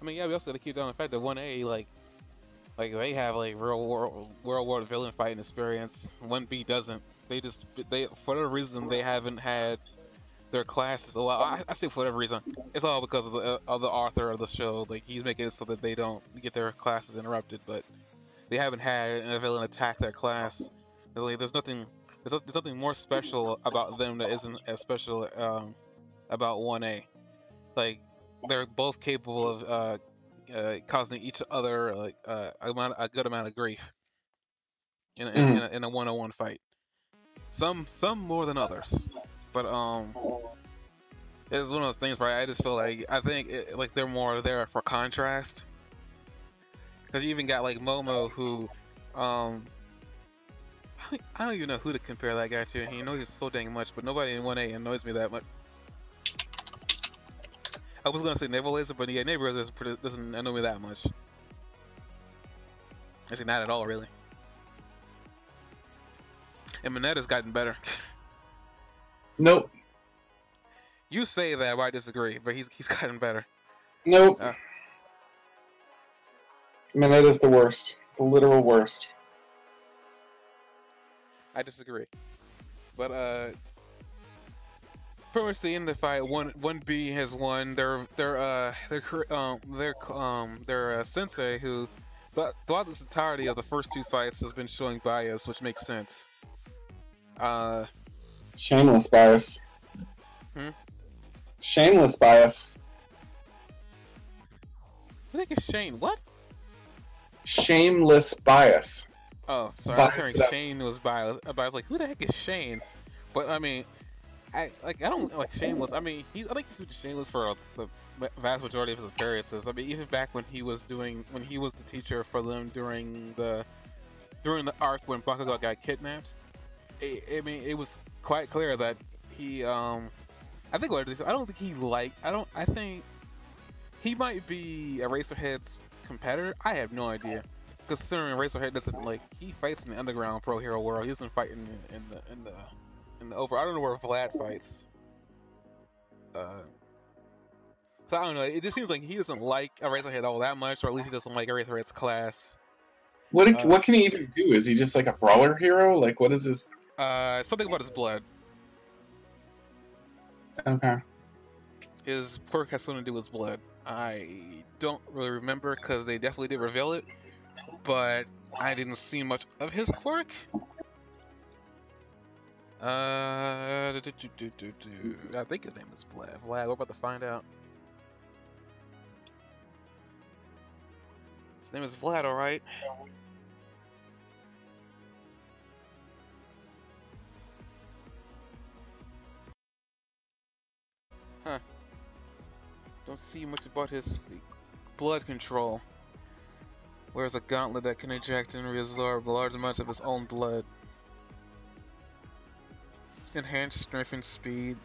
I mean, yeah, we also got to keep down the fact that 1A, like, like they have like real world World War villain fighting experience. 1B doesn't. They just they for whatever reason they haven't had their classes. Well, I, I say for whatever reason, it's all because of the of the author of the show. Like he's making it so that they don't get their classes interrupted. But they haven't had a villain attack their class. Like, there's nothing. There's, there's nothing more special about them that isn't as special um, about 1A. Like they're both capable of uh, uh, causing each other like uh, amount, a good amount of grief in, in, in, a, in a one-on-one fight. Some some more than others, but um, it's one of those things where I just feel like I think it, like they're more there for contrast. Because you even got like Momo who, um, don't- I don't even know who to compare that guy to. He knows so dang much, but nobody in 1A annoys me that much. I was gonna say Navel Laser, but yeah, Navel Laser doesn't doesn't annoy me that much. I say not at all, really. And Mineta's gotten better. Nope. You say that, but I disagree. But he's he's gotten better. Nope. Uh. Mineta's the worst. The literal worst. I disagree. But uh, pretty much the end of the fight, one one B has won. Their their uh their um their um their uh, sensei who th- throughout this entirety of the first two fights has been showing bias, which makes sense. Uh, Shameless bias. Hmm? Shameless bias. I think it's Shane? What? Shameless bias. Oh, sorry. I was hearing Shane was bias. But I was like, who the heck is Shane? But I mean, I like I don't like Shameless. I mean, he's I think he's been Shameless for the vast majority of his appearances. I mean, even back when he was doing when he was the teacher for them during the during the arc when Bakugo got kidnapped. I, I mean, it was quite clear that he um I think what it is. I don't think he like. I don't. I think he might be Eraserhead's competitor. I have no idea considering Razorhead doesn't like he fights in the underground pro hero world. He doesn't fight in, in the in the in the over. I don't know where Vlad fights. Uh, so I don't know. It just seems like he doesn't like Eraserhead all that much, or at least he doesn't like Eraserhead's class. What Uh. what can he even do? Is he just like a brawler hero? Like what is his? Uh, something about his blood. Okay. His quirk has something to do with his blood. I don't really remember because they definitely did reveal it, but I didn't see much of his quirk. Uh, do, do, do. I think his name is Vlad. Vlad, we're about to find out. His name is Vlad, alright. Huh. Don't see much about his blood control. Wears a gauntlet that can eject and reabsorb large amounts of his own blood. Enhanced strength and speed.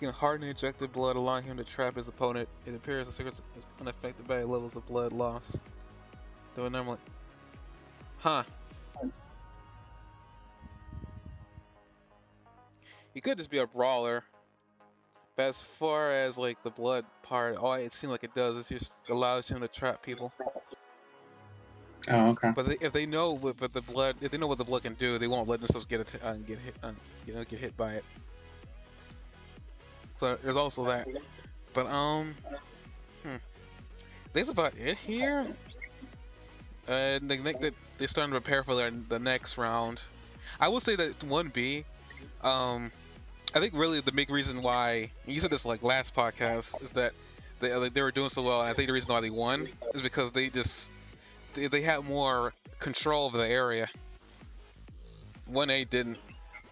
Getting hardened ejected blood, allowing him to trap his opponent. It appears the is unaffected by levels of blood loss. Though normally. Huh. He could just be a brawler. As far as like the blood part, all it seems like it does is just allows him to trap people. Oh, okay. But they, if they know what but the blood, if they know what the blood can do, they won't let themselves get uh, get hit, uh, you know, get hit by it. So there's also that. But um, hmm. that's about it here. And they think that they're starting to prepare for their, the next round. I will say that one B, um, I think really the big reason why you said this like last podcast is that they like, they were doing so well, and I think the reason why they won is because they just they, they had more control of the area. One A didn't.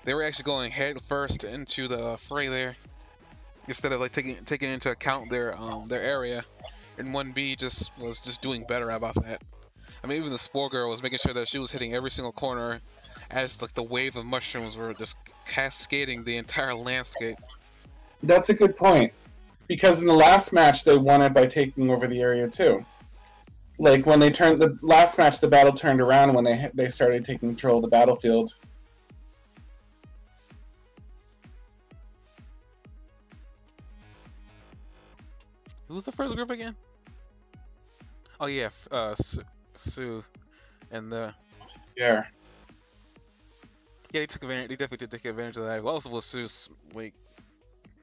They were actually going head first into the fray there, instead of like taking taking into account their um their area. And one B just was just doing better about that. I mean, even the Spore Girl was making sure that she was hitting every single corner, as like the wave of mushrooms were just cascading the entire landscape. That's a good point. Because in the last match, they won it by taking over the area too. Like when they turned the last match, the battle turned around when they they started taking control of the battlefield. Who was the first group again? Oh yeah, uh, Sue, Sue and the yeah. Yeah, they took advantage. They definitely did take advantage of that. Also, was Sue's like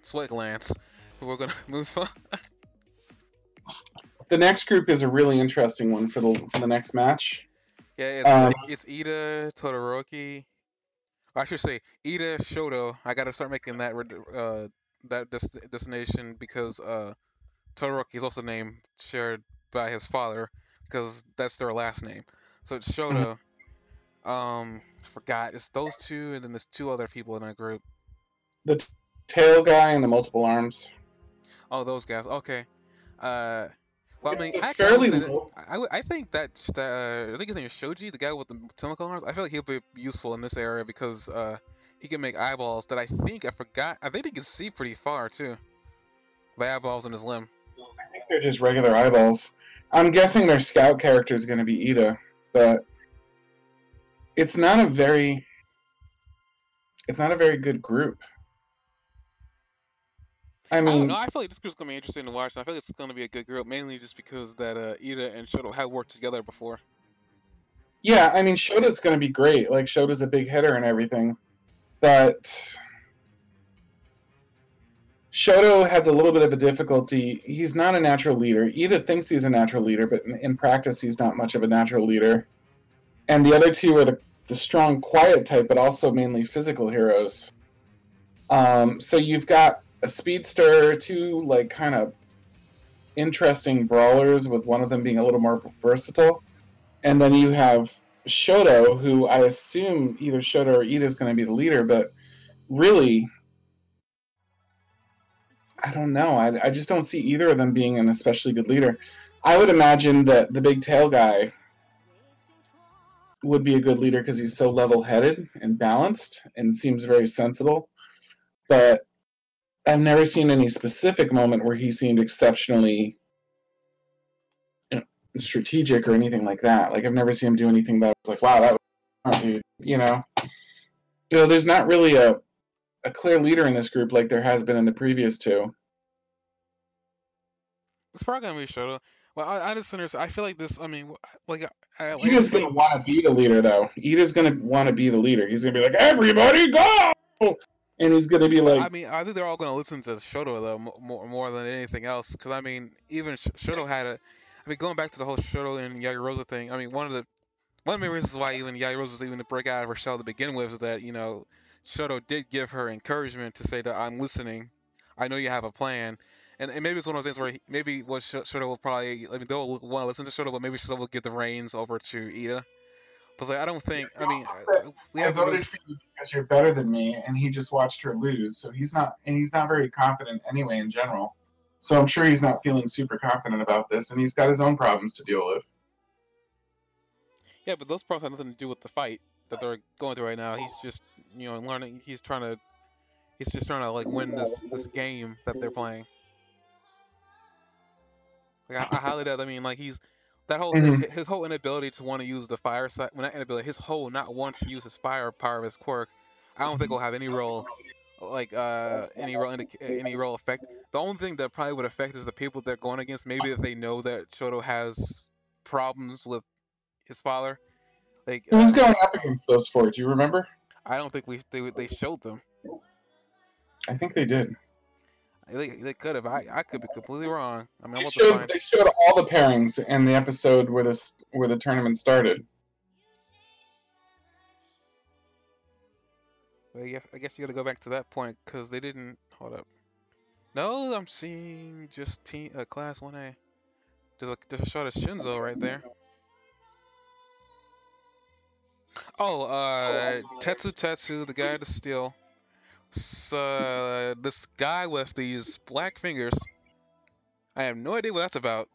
sweat who we're gonna move on. the next group is a really interesting one for the for the next match. Yeah, it's um, like, it's Iida Todoroki. I should say Iida Shoto. I gotta start making that uh that des- destination because uh Todoroki is also the name shared by his father because that's their last name. So it's Shoto. Um, I forgot. It's those two, and then there's two other people in that group. The t- tail guy and the multiple arms. Oh, those guys. Okay. Uh, well, I mean, actually, I, I, I, think that uh, I think his name is Shoji, the guy with the tentacle arms. I feel like he'll be useful in this area because uh, he can make eyeballs that I think I forgot. I think he can see pretty far too. The eyeballs in his limb. I think they're just regular eyeballs. I'm guessing their scout character is going to be Iida, but it's not a very it's not a very good group. I mean, I don't know. I feel like this group's gonna be interesting to watch. I feel like it's gonna be a good group, mainly just because that uh, Iida and Shoto have worked together before. Yeah, I mean, Shoto's gonna be great. Like Shoto's a big hitter and everything, but Shoto has a little bit of a difficulty. He's not a natural leader. Iida thinks he's a natural leader, but in, in practice, he's not much of a natural leader. And the other two are the, the strong, quiet type, but also mainly physical heroes. Um, so you've got a speedster, two like kind of interesting brawlers, with one of them being a little more versatile, and then you have Shoto, who I assume either Shoto or Iida is going to be the leader, but really I don't know. I, I just don't see either of them being an especially good leader. I would imagine that the big tail guy would be a good leader because he's so level headed and balanced and seems very sensible. But I've never seen any specific moment where he seemed exceptionally strategic or anything like that. Like I've never seen him do anything that was like, wow, that was dude. You know, you know, there's not really a a clear leader in this group like there has been in the previous two. It's probably gonna be Shoto. Well, I, I just understand. I feel like this. I mean, like, I, like Iida's gonna want to be the leader, though. Iida's gonna want to be the leader. He's gonna be like, "Everybody go!" And he's gonna be like, I mean, I think they're all gonna listen to Shoto though more more than anything else. Because I mean, even Shoto had a. I mean, going back to the whole Shoto and Yaoyorozu thing. I mean, one of the one of the reasons why even Yaoyorozu was even to break out of her shell to begin with is that you know Shoto did give her encouragement to say that I'm listening. I know you have a plan. And, and maybe it's one of those things where he, maybe what Shoto will probably, I mean, they'll want to listen to Shoto, but maybe Shoto will give the reins over to Iida. But like, I don't think, I mean, we have I voted for you because you're better than me, and he just watched her lose. So he's not, and he's not very confident anyway in general. So I'm sure he's not feeling super confident about this, and he's got his own problems to deal with. Yeah, but those problems have nothing to do with the fight that they're going through right now. He's just, you know, learning. He's trying to, He's just trying to like win this this game that they're playing. Like I, I highly doubt. I mean, like he's that whole thing, Mhm. his whole inability to want to use the fire side. Well, not inability. His whole not want to use his fire power of his quirk. I don't think will have any real like uh any real indica- any real effect. The only thing that probably would affect is the people they're going against. Maybe if they know that Shoto has problems with his father. Like Who was uh, going up against those four? Do you remember? I don't think we they they showed them. I think they did. They, they could have. I, I could be completely wrong. I mean, They about to showed, they showed all the pairings in the episode where this where the tournament started. Well, yeah, I guess you got to go back to that point because they didn't. Hold up. No, I'm seeing just team uh, class one A. There's a there's a shot of Shinso right there. Oh, uh, Tetsu Tetsu, the guy to the steel. So, uh, this guy with these black fingers. I have no idea what that's about,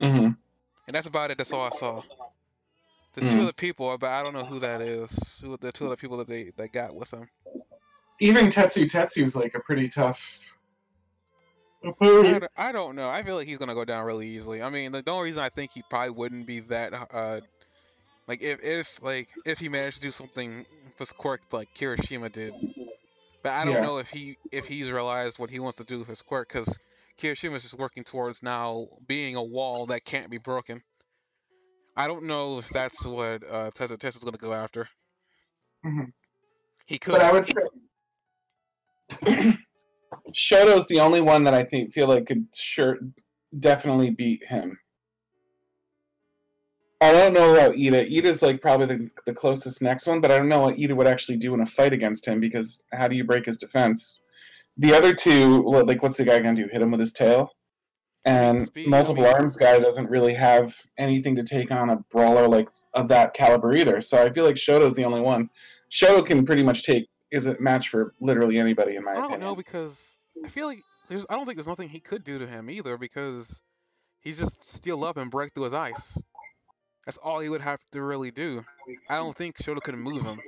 hmm and that's about it. That's all I saw. There's two Hmm. other people, but I don't know who that is. Who the two other people that they that got with them. Even Tetsu Tetsu's like a pretty tough I, opponent. d- I don't know. I feel like he's gonna go down really easily. I mean, the, the only reason I think he probably wouldn't be that uh like if if like if he managed to do something with quirk like Kirishima did, but I don't Yeah. know if he if he's realized what he wants to do with his quirk because Kirishima's just working towards now being a wall that can't be broken. I don't know if that's what uh, Tetsu Tetsu's gonna go after. Mhm. He could. But I would say Shoto's the only one that I think feel like could sure definitely beat him. I don't know about Iida. Iida's like probably the, the closest next one, but I don't know what Iida would actually do in a fight against him because how do you break his defense? The other two, like what's the guy gonna do? Hit him with his tail? And Speed- multiple I mean- arms guy doesn't really have anything to take on a brawler like of that caliber either. So I feel like Shoto's the only one. Shoto can pretty much take is a match for literally anybody in my I don't opinion. know because I feel like there's. I don't think there's nothing he could do to him either because he's just steal up and break through his ice. That's all he would have to really do. I don't think Shoto could move him.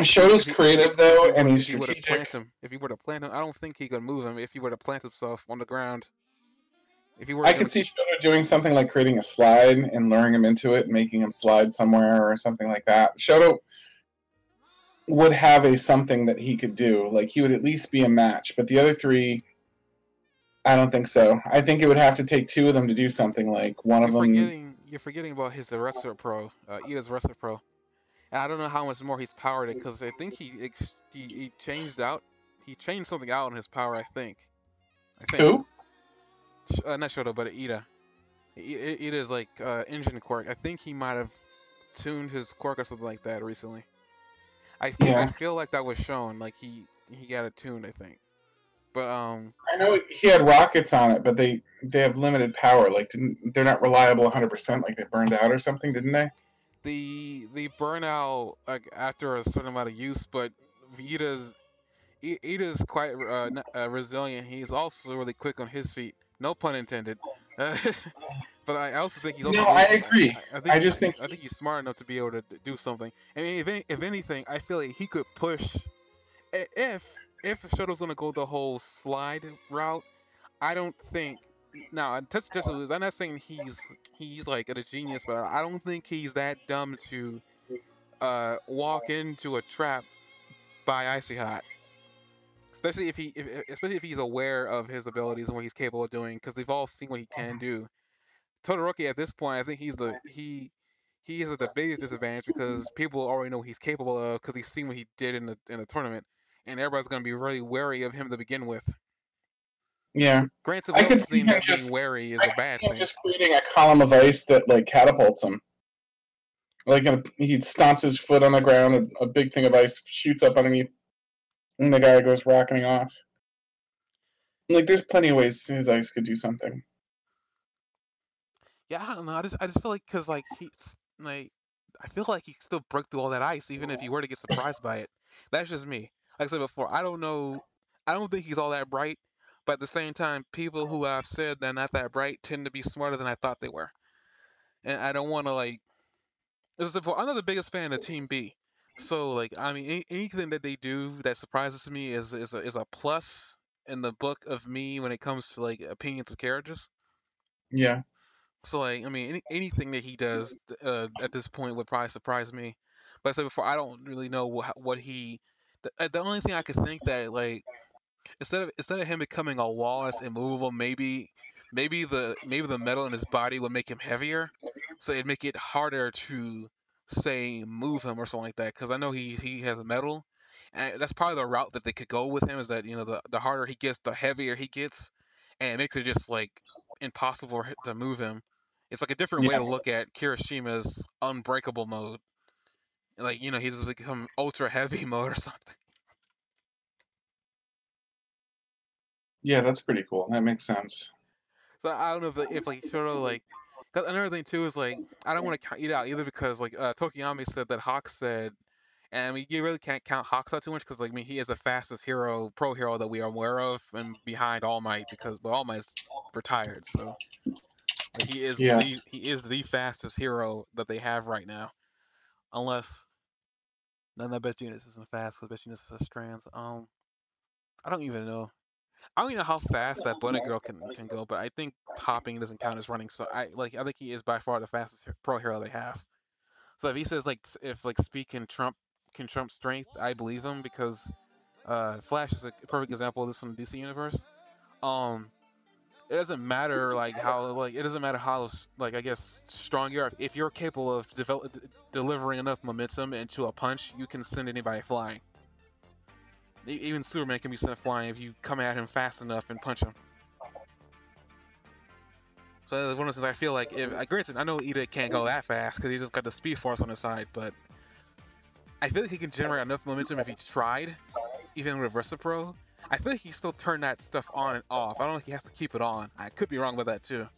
Shoto's creative though, and he's if he were to strategic. plant him, if he were to plant him, I don't think he could move him. If he were to plant himself on the ground, if he were, I could see Shoto doing something like creating a slide and luring him into it, making him slide somewhere or something like that. Shoto would have a something that he could do. Like he would at least be a match, but the other three, I don't think so. I think it would have to take two of them to do something. Like one You're of them. forgetting. You're forgetting about his Recipro, uh, Iida's wrestler pro. And I don't know how much more he's powered it because I think he, ex- he he changed out. He changed something out in his power. I think. I think. Who? Sh- Uh, not Shoto, but Iida. Iida's like uh, engine quirk. I think he might have tuned his quirk or something like that recently. I think I feel like that was shown. Like he he got it tuned. I think. But um, I know he had rockets on it, but they they have limited power. Like didn't they're not reliable 100. percent Like they burned out or something, didn't they? the the burnout like after a certain amount of use, but Vita's I- Iida's quite uh, uh, resilient. He's also really quick on his feet. No pun intended. but I also think he's also No, I agree. I, think I he's- just think- I think he's smart enough to be able to do something. I mean, if if anything, I feel like he could push. i- If Shoto's gonna go the whole slide route, I don't think. Now, Tessa, I'm not saying he's he's like a genius, but I don't think he's that dumb to uh, walk into a trap by icy hot. Especially if he, if, especially if he's aware of his abilities and what he's capable of doing, because they've all seen what he can do. Todoroki at this point, I think he's the he he is at the biggest disadvantage because people already know he's capable of because he's seen what he did in the in the tournament, and everybody's gonna be really wary of him to begin with. Yeah. Granted, I could see him that just- being wary is I a bad thing. just creating a column of ice that like catapults him. Like a, he stomps his foot on the ground, a, a big thing of ice shoots up underneath, and the guy goes rocketing off. Like there's plenty of ways his ice could do something. Yeah, I don't know. I just I just feel like because like he's like I feel like he still break through all that ice even if he were to get surprised by it. That's just me. Like I said before, I don't know. I don't think he's all that bright, but at the same time, people who I've said they're not that bright tend to be smarter than I thought they were. And I don't want to like. This is before. I'm not the biggest fan of Team B, So like I mean any, anything that they do that surprises me is is a, is a plus in the book of me when it comes to like opinions of characters. Yeah. So like I mean any, anything that he does uh, at this point would probably surprise me. But I said before I don't really know what what he. The, uh, the only thing I could think that like instead of instead of him becoming a wall that's immovable, maybe maybe the maybe the metal in his body would make him heavier, so it'd make it harder to say move him or something like that. Because I know he he has a metal, and that's probably the route that they could go with him. Is that you know the the harder he gets, the heavier he gets, and it makes it just like impossible to move him. It's like a different way to look at Kirishima's unbreakable mode. Like you know he's become ultra heavy mode or something. Yeah, that's pretty cool. That makes sense. So I don't know if like, if like sort of like cause another thing too is like I don't want to count it out either because like uh, Tokoyami said that Hawk said, and I mean you really can't count Hawks out too much because like I mean he is the fastest hero pro hero that we are aware of and behind All Might because well All Might's retired so like, he is Yeah. the he is the fastest hero that they have right now unless none of the Best Jeanist isn't fast because Best Jeanist is strands um I don't even know I don't even know how fast that bunny girl can can go, but I think hopping doesn't count as running. So I like I think he is by far the fastest pro hero they have. So if he says like if like can trump can trump strength, I believe him because uh, Flash is a perfect example of this from the DC universe. Um, it doesn't matter like how like it doesn't matter how like I guess strong you are. If you're capable of develop, delivering enough momentum into a punch, you can send anybody flying. Even Superman can be sent flying if you come at him fast enough and punch him. So that's one of the things I feel like if uh, granted I know Iida can't go that fast because he just got the speed force on his side, but I feel like he can generate enough momentum if he tried, even with Recipro. I feel like he still turn that stuff on and off. I don't know if he has to keep it on. I could be wrong about that too.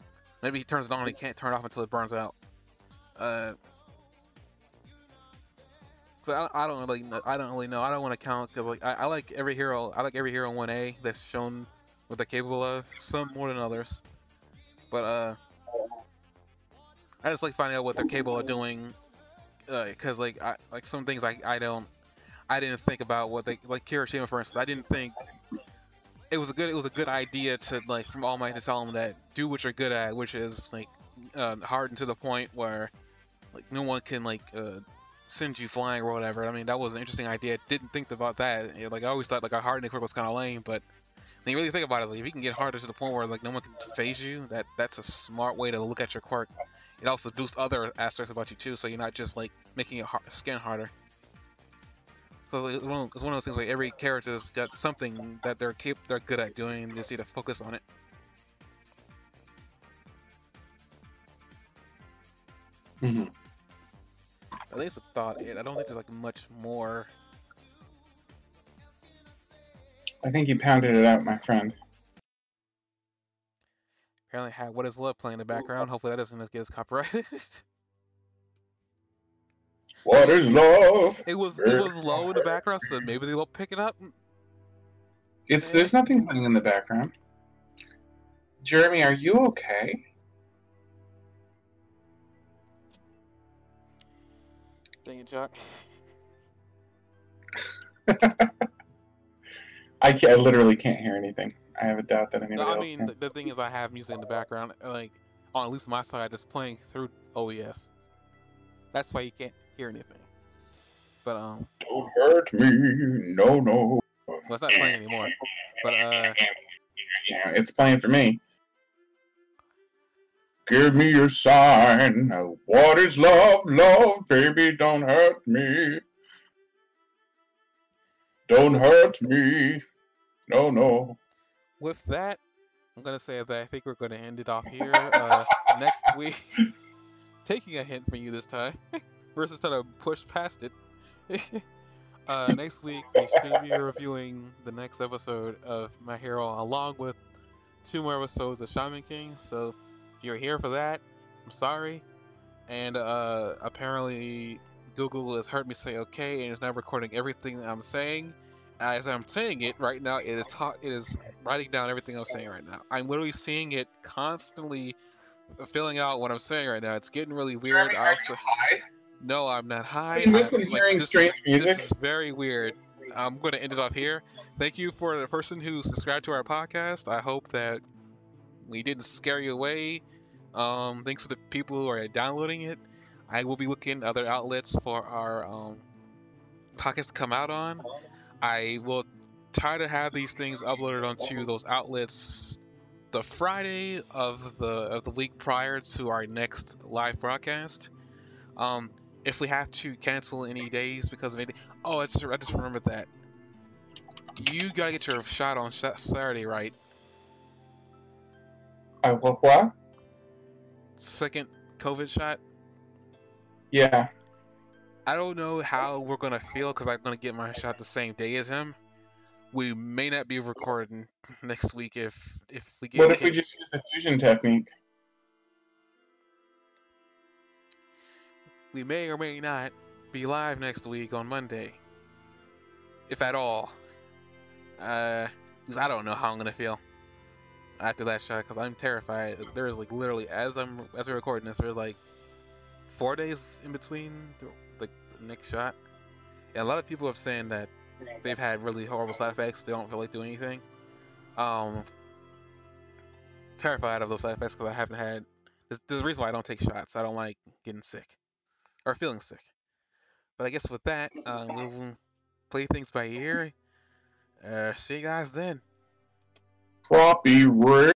Maybe he turns it on and he can't turn it off until it burns out. Uh, so I, I don't really know, I don't really know. I don't want to count because like I, I like every hero. I like every hero in 1A that's shown what they're capable of. Some more than others, but uh, I just like finding out what they're capable of doing. Because like I like some things I I don't I didn't think about what they like Kirishima for instance. I didn't think it was a good it was a good idea to like from All Might to tell them that do what you're good at, which is like uh, hardened to the point where like no one can like uh, send you flying or whatever. I mean that was an interesting idea. Didn't think about that. You know, Like I always thought like a hardened equip was kind of lame, but when you really think about it, like if you can get harder to the point where like no one can phase you, that that's a smart way to look at your quirk. It also boosts other aspects about you too, so you're not just like making your har- skin harder. So it's, one of, it's one of those things where every character's got something that they're cap- they're good at doing, and you just need to focus on it. hmm At least I thought it. I don't think there's like much more. I think you pounded it out, my friend. Apparently, had "What Is Love" playing in the background. Hopefully, that doesn't get us copyrighted. What is love? it was it was low in the background, so maybe they will pick it up. It's there's nothing playing in the background. Jeremy, are you okay? Dang it, Chuck. I, ca I literally can't hear anything. I have a doubt that anybody No, I else mean, can. the, the thing is, I have music in the background, like on at least my side, it's playing through OES. That's why you can't hear anything. But um, Don't hurt me, no, no. well, it's not playing anymore. But uh, Yeah, it's playing for me. Give me your sign. What is love? Love, baby, don't hurt me. Don't hurt me. No, no. with that, I'm gonna say that I think we're gonna end it off here. Uh, next week, taking a hint from you this time, versus trying to push past it. uh, next week we should be reviewing the next episode of My Hero, along with two more episodes of Shaman King. So if you're here for that, I'm sorry. And uh, apparently Google has heard me say okay and is now recording everything that I'm saying. As I'm saying it right now, it is ta- it is writing down everything I'm saying right now. I'm literally seeing it constantly filling out what I'm saying right now. It's getting really weird. I also high? No, I'm not high. I'm- hearing this, strange This is very weird. I'm going to end it off here. Thank you for the person who subscribed to our podcast. I hope that we didn't scare you away. Um, thanks to the people who are downloading it. I will be looking at other outlets for our um, podcast to come out on. I will try to have these things uploaded onto those outlets the Friday of the of the week prior to our next live broadcast. Um, if we have to cancel any days because of anything, oh, I just I just remembered that you gotta get your shot on Sa- Saturday, right? I will what? Second COVID shot. Yeah. I don't know how we're gonna feel because I'm gonna get my shot the same day as him. We may not be recording next week if if we get. What if we just use the fusion technique? We may or may not be live next week on Monday, if at all. Uh, 'cause I don't know how I'm gonna feel after that shot because I'm terrified. There's like literally as I'm as we're recording this, there's like four days in between the, the, the next shot. Yeah, a lot of people have saying that they've had really horrible side effects. They don't feel like doing anything. Um, terrified of those side effects because I haven't had. There's, there's a reason why I don't take shots. I don't like getting sick or feeling sick. But I guess with that, uh, we'll play things by ear. Uh, see you guys then. Floppy Rick.